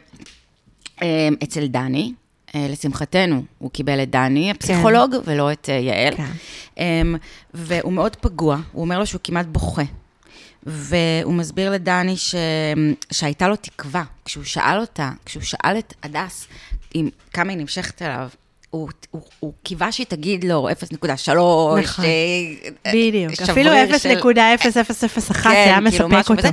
[SPEAKER 1] אה, אצל דני, אה, לשמחתנו, הוא קיבל את דני, הפסיכולוג, ולא את יעל.
[SPEAKER 2] כן.
[SPEAKER 1] אה, והוא מאוד פגוע, הוא אומר לו שהוא כמעט בוכה. והוא מסביר לדני ש... שהייתה לו תקווה. כשהוא שאל אותה, כשהוא שאל את הדס עם כמה היא נמשכת אליו, הוא, הוא, הוא קיווה שהיא תגיד לו 0.3,
[SPEAKER 2] נכון.
[SPEAKER 1] אה,
[SPEAKER 2] בדיוק,
[SPEAKER 1] שבריר
[SPEAKER 2] אפילו
[SPEAKER 1] של-
[SPEAKER 2] 0.0001 זה היה
[SPEAKER 1] כן, כאילו
[SPEAKER 2] מספק אותו.
[SPEAKER 1] וזה.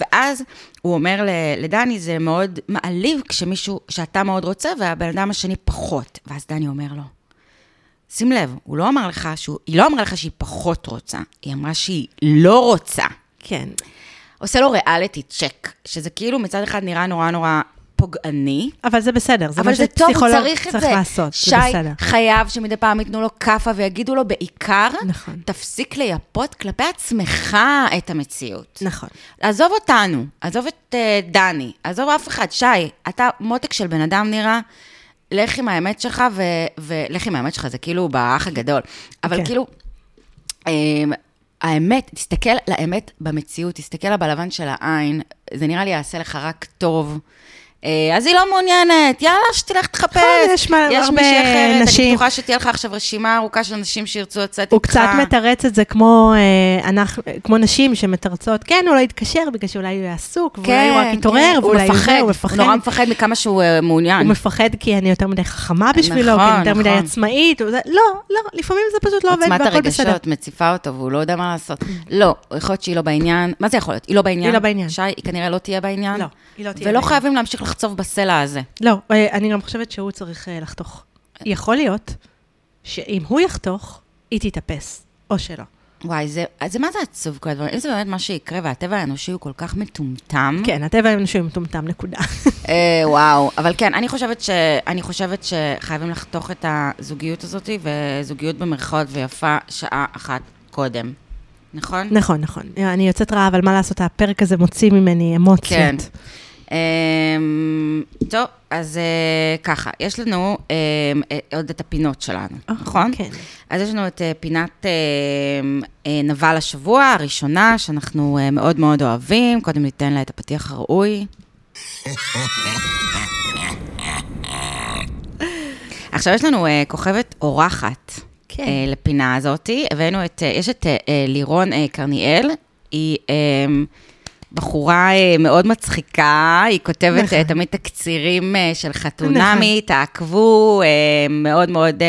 [SPEAKER 1] ואז הוא אומר לדני, זה מאוד מעליב כשמישהו שאתה מאוד רוצה והבן אדם השני פחות. ואז דני אומר לו, שים לב, הוא לא אמר לך שהוא, היא לא אמרה לך שהיא פחות רוצה, היא אמרה שהיא לא רוצה.
[SPEAKER 2] כן.
[SPEAKER 1] עושה לו ריאליטי צ'ק, שזה כאילו מצד אחד נראה נורא נורא פוגעני,
[SPEAKER 2] אבל זה בסדר, זה
[SPEAKER 1] אבל
[SPEAKER 2] מה
[SPEAKER 1] זה טוב, הוא
[SPEAKER 2] שפסיכולוג
[SPEAKER 1] צריך
[SPEAKER 2] צריך
[SPEAKER 1] זה.
[SPEAKER 2] לעשות,
[SPEAKER 1] שי
[SPEAKER 2] זה בסדר.
[SPEAKER 1] חייב שמדי פעם ייתנו לו כאפה ויגידו לו בעיקר,
[SPEAKER 2] נכון.
[SPEAKER 1] תפסיק לייפות כלפי עצמך את המציאות.
[SPEAKER 2] נכון.
[SPEAKER 1] עזוב אותנו, עזוב את uh, דני, עזוב אף אחד. שי, אתה מותק של בן אדם נראה, לך עם האמת שלך, ו- ולך עם האמת שלך, זה כאילו באח הגדול. אבל
[SPEAKER 2] כן.
[SPEAKER 1] כאילו, um, האמת, תסתכל לאמת במציאות, תסתכל לה בלבן של העין, זה נראה לי יעשה לך רק טוב. אה, אז היא לא מעוניינת, יאללה, שתלך תחפש.
[SPEAKER 2] נכון, יש
[SPEAKER 1] מישהי אחרת,
[SPEAKER 2] נשים.
[SPEAKER 1] אני בטוחה שתהיה לך עכשיו רשימה ארוכה של נשים שירצו לצאת
[SPEAKER 2] הוא
[SPEAKER 1] איתך.
[SPEAKER 2] קצת מתרץ את זה כמו, אה, אנחנו, כמו נשים שמתרצות, כן, הוא לא יתקשר בגלל שאולי הוא עסוק, ואולי הוא רק יתעורר,
[SPEAKER 1] כן, הוא
[SPEAKER 2] ואולי הוא
[SPEAKER 1] הוא
[SPEAKER 2] מפחד.
[SPEAKER 1] נורא מפחד מכמה שהוא אה, מעוניין.
[SPEAKER 2] הוא מפחד כי אני יותר מדי חכמה בשבילו, כי
[SPEAKER 1] נכון,
[SPEAKER 2] אני יותר מדי
[SPEAKER 1] נכון.
[SPEAKER 2] עצמאית. וזה- לא, לא, לפעמים זה פשוט לא עובד
[SPEAKER 1] עוצמת
[SPEAKER 2] והכל בסדר.
[SPEAKER 1] הרגשות מציפה אותו, והוא לא יודע מה לעשות. לא, יכול להיות שהיא לא בעניין. מה זה יכול להיות? היא לא בעניין?
[SPEAKER 2] היא לא בעניין.
[SPEAKER 1] שי, היא כנראה לא תהיה בעניין?
[SPEAKER 2] לא, היא לא תהיה
[SPEAKER 1] ולא
[SPEAKER 2] בעניין.
[SPEAKER 1] חייבים להמשיך לחצוב בסלע הזה.
[SPEAKER 2] לא, אה, אני גם חושבת שהוא צריך אה, לחתוך. יכול להיות שאם הוא יחתוך, היא תתאפס, או שלא.
[SPEAKER 1] וואי, זה, זה מה זה עצוב כל הדברים? אם זה באמת מה שיקרה והטבע האנושי הוא כל כך מטומטם.
[SPEAKER 2] כן, הטבע האנושי הוא מטומטם, נקודה. [laughs]
[SPEAKER 1] אה, וואו, אבל כן, אני חושבת, ש, אני חושבת שחייבים לחתוך את הזוגיות הזאת, וזוגיות במרכאות ויפה שעה אחת קודם. נכון?
[SPEAKER 2] נכון, נכון. אני יוצאת רעה, אבל מה לעשות, הפרק הזה מוציא ממני אמוציות.
[SPEAKER 1] כן. אמ, טוב, אז אה, ככה, יש לנו אמ, אה, עוד את הפינות שלנו,
[SPEAKER 2] אה,
[SPEAKER 1] נכון?
[SPEAKER 2] כן.
[SPEAKER 1] אז יש לנו את פינת אמ, נבל השבוע הראשונה, שאנחנו מאוד מאוד אוהבים. קודם ניתן לה את הפתיח הראוי. [laughs] עכשיו יש לנו כוכבת אורחת
[SPEAKER 2] כן.
[SPEAKER 1] לפינה הזאת. הבאנו את, יש את לירון קרניאל, היא בחורה אה, מאוד מצחיקה, היא כותבת
[SPEAKER 2] נכון.
[SPEAKER 1] אה, תמיד תקצירים אה, של חתונמי, תעקבו, אה, מאוד מאוד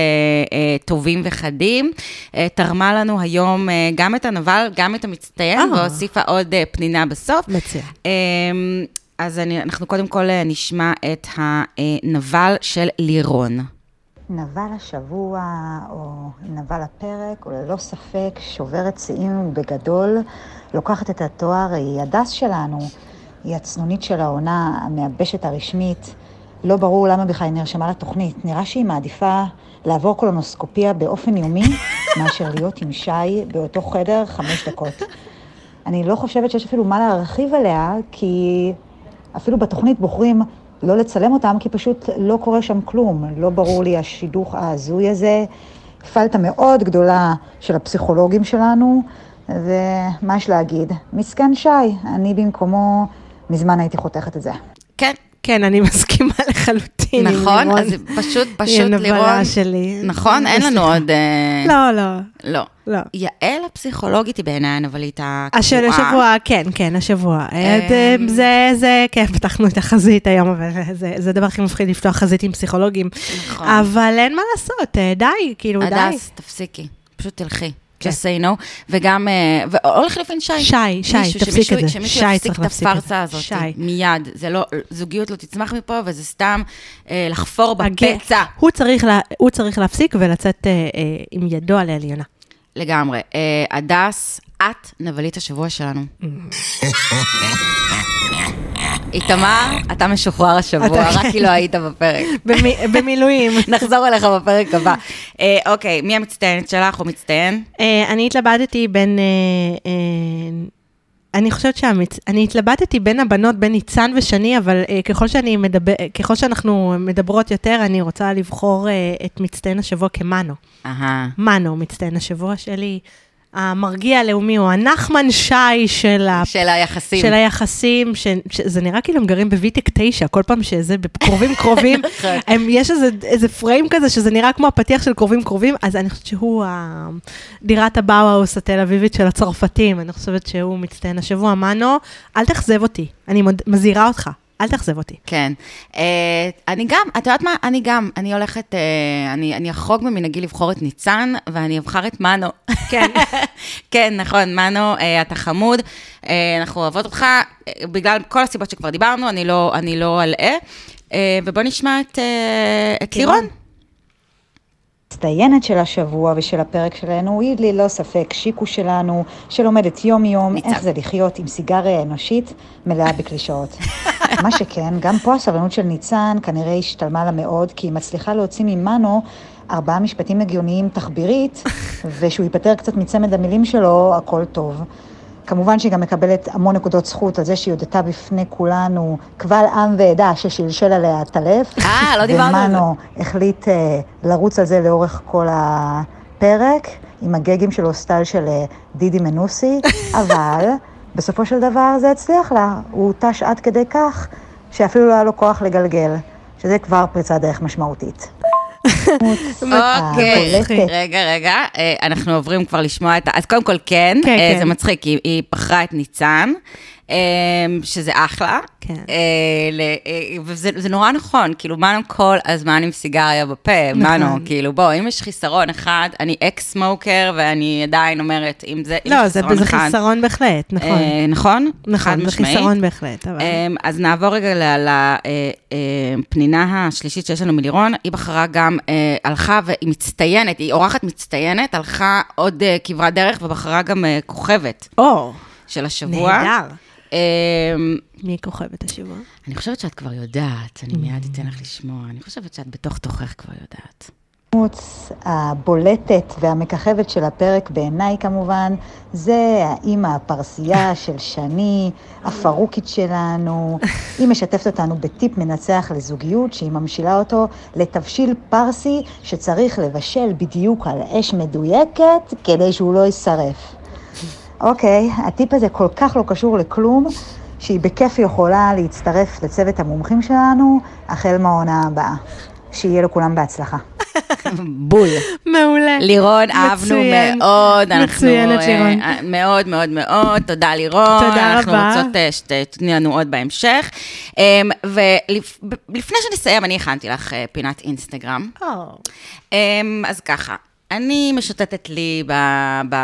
[SPEAKER 1] טובים וחדים. תרמה לנו היום גם את הנבל, גם את המצטיין,
[SPEAKER 2] אה.
[SPEAKER 1] והוסיפה עוד פנינה בסוף.
[SPEAKER 2] מצוין.
[SPEAKER 1] אמ, אז אני, אנחנו קודם כל נשמע את הנבל של לירון.
[SPEAKER 4] נבל השבוע, או נבל הפרק, הוא ללא ספק שוברת שיאים בגדול, לוקחת את התואר, היא הדס שלנו, היא הצנונית של העונה, המייבשת הרשמית. לא ברור למה בכלל היא נרשמה לתוכנית. נראה שהיא מעדיפה לעבור קולונוסקופיה באופן יומי, [laughs] מאשר להיות עם שי באותו חדר חמש דקות. אני לא חושבת שיש אפילו מה להרחיב עליה, כי אפילו בתוכנית בוחרים לא לצלם אותם, כי פשוט לא קורה שם כלום. לא ברור לי השידוך ההזוי הזה. פלטה מאוד גדולה של הפסיכולוגים שלנו, ומה יש להגיד? מסכן שי, אני במקומו מזמן הייתי חותכת את זה.
[SPEAKER 1] כן,
[SPEAKER 2] כן, אני [laughs] מסכימה לחלוטין
[SPEAKER 1] נכון. אז פשוט,
[SPEAKER 2] היא
[SPEAKER 1] פשוט
[SPEAKER 2] הנבלה
[SPEAKER 1] לירון.
[SPEAKER 2] שלי.
[SPEAKER 1] נכון, אין לנו. עוד... אה,
[SPEAKER 2] לא, לא.
[SPEAKER 1] לא.
[SPEAKER 2] לא.
[SPEAKER 1] יעל הפסיכולוגית היא בעיניי הנבלית הקבועה.
[SPEAKER 2] השל השבוע, כן, כן, השבוע.
[SPEAKER 1] אמ.
[SPEAKER 2] זה, זה, כן, פתחנו את החזית היום, אבל זה, זה הדבר הכי מפחיד לפתוח חזית עם פסיכולוגים.
[SPEAKER 1] נכון.
[SPEAKER 2] אבל אין מה לעשות, אה, די, כאילו, די.
[SPEAKER 1] הדס, תפסיקי, פשוט תלכי. Just say no, וגם, אה, או לחלופין שי.
[SPEAKER 2] שי, שי, תפסיק את זה.
[SPEAKER 1] שמישהו יפסיק את. הפארסה הזאת. מיד. זה לא, זוגיות לא תצמח מפה, וזה סתם אה, לחפור בפצע.
[SPEAKER 2] הוא צריך, להפסיק ולצאת אה, עם ידו על העליונה.
[SPEAKER 1] לגמרי. הדס, את נבלית השבוע שלנו. איתמר, אתה משוחרר השבוע, רק כי לא היית בפרק.
[SPEAKER 2] במי- במילואים. [laughs]
[SPEAKER 1] נחזור אליך בפרק הבא. אה, אוקיי, מי המצטיינת שלך או מצטיין?
[SPEAKER 2] אה, אני התלבטתי בין... אה, אני חושבת שהמצ... אני התלבטתי בין הבנות, בין ניצן ושני, אבל אה, ככל, שאני מדבר, ככל שאנחנו מדברות יותר, אני רוצה לבחור אה, את מצטיין השבוע כמנו.
[SPEAKER 1] אהה.
[SPEAKER 2] מנו, מצטיין השבוע שלי. המרגיע הלאומי הוא הנחמן שי של, ה...
[SPEAKER 1] של היחסים.
[SPEAKER 2] של היחסים, ש... שזה נראה כאילו הם גרים בוויטק 9, כל פעם שזה קרובים [laughs] קרובים,
[SPEAKER 1] נכון.
[SPEAKER 2] הם, יש איזה, איזה פריים כזה שזה נראה כמו הפתיח של קרובים קרובים, אז אני חושבת שהוא ה... דירת הבאוהאוס התל אביבית של הצרפתים, אני חושבת שהוא מצטיין השבוע. מנו, אל תאכזב אותי, אני. מזהירה אותך, אל תאכזב אותי.
[SPEAKER 1] כן. אה, אני גם, את יודעת מה? אני גם, אני הולכת, אה, אני, אני אחרוג ממנהגי לבחור את ניצן, ואני אבחר את מנו.
[SPEAKER 2] כן. [laughs]
[SPEAKER 1] כן, נכון, מנו, אה, אתה חמוד, אה, אנחנו אוהבות אותך, אה, בגלל כל הסיבות שכבר דיברנו, אני לא, אני לא אלאה. אה, ובוא נשמע את, אה, את
[SPEAKER 2] לירון.
[SPEAKER 1] לירון.
[SPEAKER 4] מצטיינת של השבוע ושל הפרק שלנו היא ללא ספק שיקו שלנו, שלומדת יום-יום. איך זה לחיות עם סיגריה אנושית מלאה בקלישאות. [laughs] מה שכן, גם פה הסבלנות של ניצן כנראה השתלמה לה מאוד, כי היא מצליחה להוציא ממנו ארבעה משפטים הגיוניים תחבירית, [laughs] ושהוא ייפטר קצת מצמד המילים שלו, הכל טוב. כמובן שהיא גם מקבלת המון נקודות זכות על זה שהיא הודתה בפני כולנו קבל עם ועדה ששלשל עליה הטלף.
[SPEAKER 1] אה, לא דיברנו על זה.
[SPEAKER 4] ומנו החליט אה, לרוץ על זה לאורך כל הפרק, עם הגגים שלו סטייל של אה, דידי מנוסי, [laughs] אבל בסופו של דבר זה הצליח לה. הוא הותש עד כדי כך שאפילו לא היה לו כוח לגלגל, שזה כבר פריצת דרך משמעותית.
[SPEAKER 1] אוקיי. רגע, רגע, אה, אנחנו עוברים כבר לשמוע את ה... אז קודם כל, כן,
[SPEAKER 2] כן,
[SPEAKER 1] אה,
[SPEAKER 2] כן.
[SPEAKER 1] זה מצחיק, היא- בחרה את ניצן. אמ, שזה אחלה.
[SPEAKER 2] כן.
[SPEAKER 1] אה, אה, וזה זה נורא נכון, כאילו, מנו כל הזמן עם סיגריה בפה, מנו, כאילו, בוא, אם יש חיסרון אחד, אני אקס סמוקר, ואני עדיין אומרת, אם זה
[SPEAKER 2] לא, זה
[SPEAKER 1] חיסרון
[SPEAKER 2] זה
[SPEAKER 1] אחד-
[SPEAKER 2] חיסרון בהחלט, נכון.
[SPEAKER 1] אה, נכון? חד
[SPEAKER 2] נכון, זה. חיסרון בהחלט, אבל...
[SPEAKER 1] אמ, אז נעבור רגע לפנינה השלישית שיש לנו מלירון. היא בחרה גם, הלכה והיא מצטיינת, היא אורחת מצטיינת, הלכה עוד כברת דרך ובחרה גם כוכבת
[SPEAKER 2] או,
[SPEAKER 1] של השבוע.
[SPEAKER 2] נהדר.
[SPEAKER 1] אמ,
[SPEAKER 2] מי כוכבת השבוע?
[SPEAKER 1] אני חושבת שאת כבר יודעת, אני מיד אתן לך לשמוע. אני חושבת שאת בתוך תוכך כבר יודעת.
[SPEAKER 4] הדמות הבולטת והמככבת של הפרק בעיניי כמובן, זה האימא הפרסייה [laughs] של שני, הפרוקית שלנו. היא משתפת אותנו בטיפ מנצח לזוגיות, שהיא ממשילה אותו לתבשיל פרסי שצריך לבשל בדיוק על אש מדויקת כדי שהוא לא יישרף. אוקיי, הטיפ הזה כל כך לא קשור לכלום, שהיא בכיף יכולה להצטרף לצוות המומחים שלנו, החל מהעונה הבאה. שיהיה לכולם בהצלחה. [laughs]
[SPEAKER 1] בול.
[SPEAKER 2] מעולה.
[SPEAKER 1] לירון, אהבנו. מאוד. אנחנו,
[SPEAKER 2] מצוינת,
[SPEAKER 1] אה,
[SPEAKER 2] לירון.
[SPEAKER 1] אה, מאוד מאוד מאוד. תודה, לירון.
[SPEAKER 2] תודה
[SPEAKER 1] אנחנו
[SPEAKER 2] רבה.
[SPEAKER 1] רוצות אה, שתתני לנו עוד בהמשך. ולפני שנסיים, אני הכנתי לך פינת אינסטגרם. אמ, אז ככה, אני משוטטת לי ב, ב,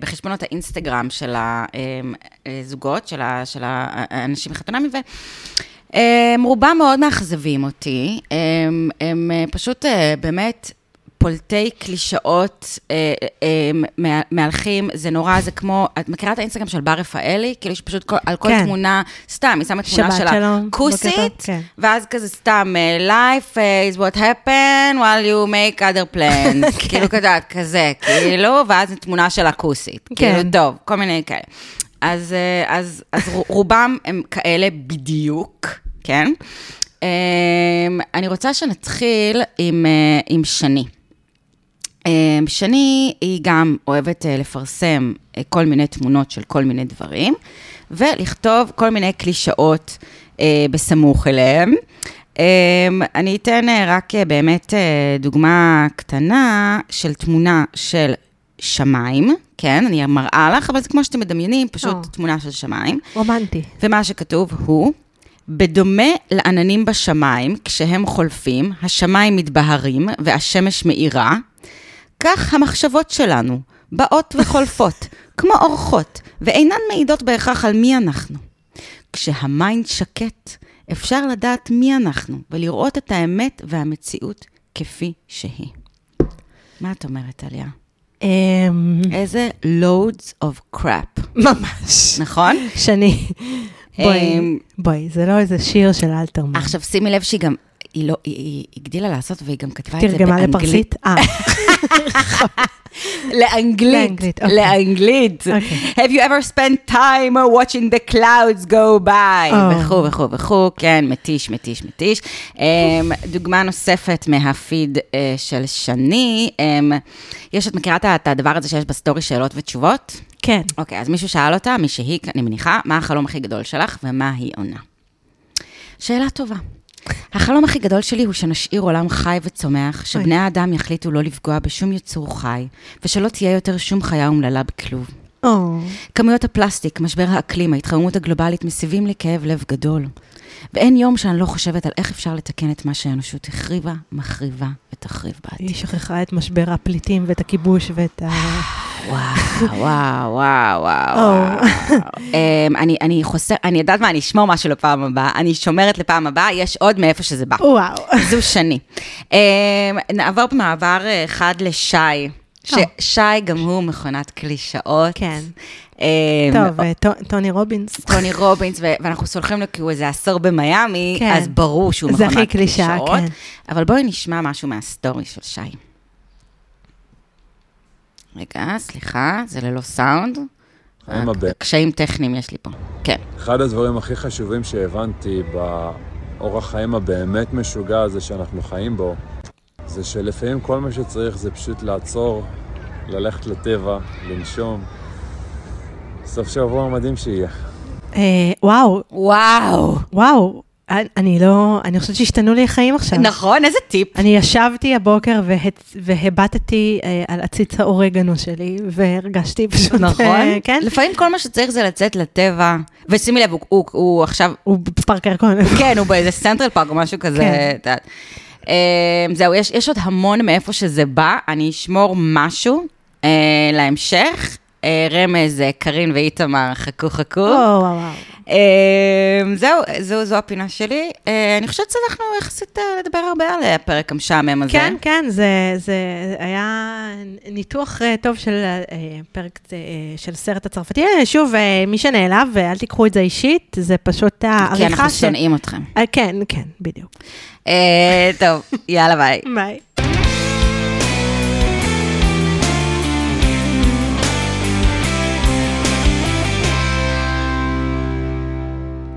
[SPEAKER 1] בחשבונות האינסטגרם של הזוגות, של, ה, של האנשים מחתונמי, והם רובם מאוד מאכזבים אותי. הם, הם אה, פשוט אה, באמת... פולטי קלישאות אה, אה, מה- מהלכים, זה נורא, זה כמו, את מכירה את האינסטגרם של בר רפאלי? כאילו יש פשוט כל, על כל
[SPEAKER 2] כן.
[SPEAKER 1] תמונה, סתם, היא שמה תמונה
[SPEAKER 2] שבת
[SPEAKER 1] של
[SPEAKER 2] שלום, בוקר
[SPEAKER 1] הכוסית,
[SPEAKER 2] טוב, כן.
[SPEAKER 1] ואז כזה סתם, אה, life is what happened while you make other plans. [laughs]
[SPEAKER 2] כן.
[SPEAKER 1] כאילו כזה, כזה, כאילו, ואז תמונה של הכוסית.
[SPEAKER 2] כן.
[SPEAKER 1] כאילו, טוב, כל מיני כאלה. אז, אה, אז, אז רו- רובם הם כאלה בדיוק, כן? אה, אני רוצה שנתחיל עם, אה, עם שני. אה, שני, היא גם אוהבת אה, לפרסם אה, כל מיני תמונות של כל מיני דברים, ולכתוב כל מיני קלישאות אה, בסמוך אליהם. אה, אני אתן רק באמת דוגמה קטנה של תמונה של שמיים, כן, אני מראה לך, אבל זה כמו שאתם מדמיינים, פשוט
[SPEAKER 2] או.
[SPEAKER 1] תמונה של שמיים.
[SPEAKER 2] רומנטי.
[SPEAKER 1] ומה שכתוב הוא, בדומה לעננים בשמיים, כשהם חולפים, השמיים מתבהרים והשמש מאירה, כך המחשבות שלנו באות וחולפות, כמו אורחות, ואינן מעידות בהכרח על מי אנחנו. כשה mind שקט, אפשר לדעת מי אנחנו, ולראות את האמת והמציאות כפי שהיא. מה את אומרת, טליה?
[SPEAKER 2] אמ,
[SPEAKER 1] איזה loads of crap,
[SPEAKER 2] ממש.
[SPEAKER 1] נכון?
[SPEAKER 2] שני. בואי,
[SPEAKER 1] אמ,
[SPEAKER 2] בואי, זה לא איזה שיר של אלתרמן.
[SPEAKER 1] עכשיו, שימי לב שהיא גם, היא לא, היא, היא הגדילה לעשות והיא גם כתבה את זה
[SPEAKER 2] תרגמה
[SPEAKER 1] באנגלית.
[SPEAKER 2] לפרסית? אה, [laughs]
[SPEAKER 1] לאנגלית.
[SPEAKER 2] לאנגלית, אוקיי. אוקיי.
[SPEAKER 1] Have you ever spent time watching the clouds go by?
[SPEAKER 2] או.
[SPEAKER 1] וכו' וכו' וכו', כן, מתיש, מתיש, מתיש. Um, דוגמה נוספת מהפיד uh, של שני, um, יש, את מכירה את הדבר הזה שיש בסטורי שאלות ותשובות?
[SPEAKER 2] כן.
[SPEAKER 1] אוקיי, אז מישהו שאל אותה, מי שהיא, אני מניחה, מה החלום הכי גדול שלך ומה היא עונה. שאלה טובה. החלום הכי גדול שלי הוא שנשאיר עולם חי וצומח, שבני האדם יחליטו לא לפגוע בשום יצור חי, ושלא תהיה יותר שום חיה אומללה בכלוב.
[SPEAKER 2] או,
[SPEAKER 1] כמויות הפלסטיק, משבר האקלים, ההתחממות הגלובלית מסיבים לי כאב לב גדול. ואין יום שאני לא חושבת על איך אפשר לתקן את מה שהאנושות החריבה, מחריבה ותחריב בעתיד.
[SPEAKER 2] היא שכחה את משבר הפליטים ואת הכיבוש ואת ה... [sighs]
[SPEAKER 1] וואו, וואו, וואו, וואו.
[SPEAKER 2] או.
[SPEAKER 1] אמ, אני, אני חוסר, אני יודעת מה, אני אשמור משהו לפעם הבאה, אני שומרת לפעם הבאה, יש עוד מאיפה שזה בא.
[SPEAKER 2] וואו.
[SPEAKER 1] זו שני. אמ, נעבור במעבר אה, אחד לשי.
[SPEAKER 2] או.
[SPEAKER 1] ששי גם הוא מכונת קלישאות.
[SPEAKER 2] כן.
[SPEAKER 1] אמ,
[SPEAKER 2] טוב, אה, טו- טוני רובינס.
[SPEAKER 1] טוני רובינס, ואנחנו סולחים לו כי הוא איזה עשור במיאמי,
[SPEAKER 2] כן.
[SPEAKER 1] אז ברור שהוא
[SPEAKER 2] זה
[SPEAKER 1] מכונת
[SPEAKER 2] הכי קלישאה,
[SPEAKER 1] קלישאות.
[SPEAKER 2] כן.
[SPEAKER 1] אבל בואי נשמע משהו מהסטורי של שי. רגע, סליחה, זה ללא סאונד. קשיים טכניים יש לי פה. כן.
[SPEAKER 5] אחד הדברים הכי חשובים שהבנתי באורח חיים הבאמת משוגע הזה שאנחנו חיים בו, זה שלפעמים כל מה שצריך זה פשוט לעצור, ללכת לטבע, לנשום. סוף שבוע מדהים שיהיה.
[SPEAKER 2] אה, וואו,
[SPEAKER 1] וואו.
[SPEAKER 2] וואו. אני- לא, אני חושבת שהשתנו לי החיים עכשיו.
[SPEAKER 1] נכון, איזה טיפ.
[SPEAKER 2] אני ישבתי הבוקר והבטתי אה, על עציץ האורגנו שלי, והרגשתי פשוט...
[SPEAKER 1] נכון?
[SPEAKER 2] אה, כן.
[SPEAKER 1] לפעמים כל מה שצריך זה לצאת לטבע, ושימי לב, הוא, הוא, הוא עכשיו,
[SPEAKER 2] הוא בפארק הירקון.
[SPEAKER 1] כן, הוא באיזה סנטרל פארק או משהו כזה.
[SPEAKER 2] כן.
[SPEAKER 1] אה, זהו, יש, יש עוד המון מאיפה שזה בא, אני אשמור משהו אה, להמשך. רמז, קארין ואיתמר, חכו חכו.
[SPEAKER 2] וואו, וואו, וואו.
[SPEAKER 1] אה, זהו, זו, זו הפינה שלי. אה, אני חושבת שהצלחנו יחסית אה, לדבר הרבה על הפרק המשעמם הזה.
[SPEAKER 2] כן, כן, זה, זה היה ניתוח אה, טוב של אה, פרק אה, של סרט הצרפתי. אה, שוב, אה, מי שנעלב, ואל תיקחו את זה אישית, זה פשוט
[SPEAKER 1] כי
[SPEAKER 2] העריכה
[SPEAKER 1] אנחנו
[SPEAKER 2] של...
[SPEAKER 1] שונאים אתכם.
[SPEAKER 2] אה, כן, כן, בדיוק.
[SPEAKER 1] אה, טוב, יאללה ביי. [laughs]
[SPEAKER 2] ביי.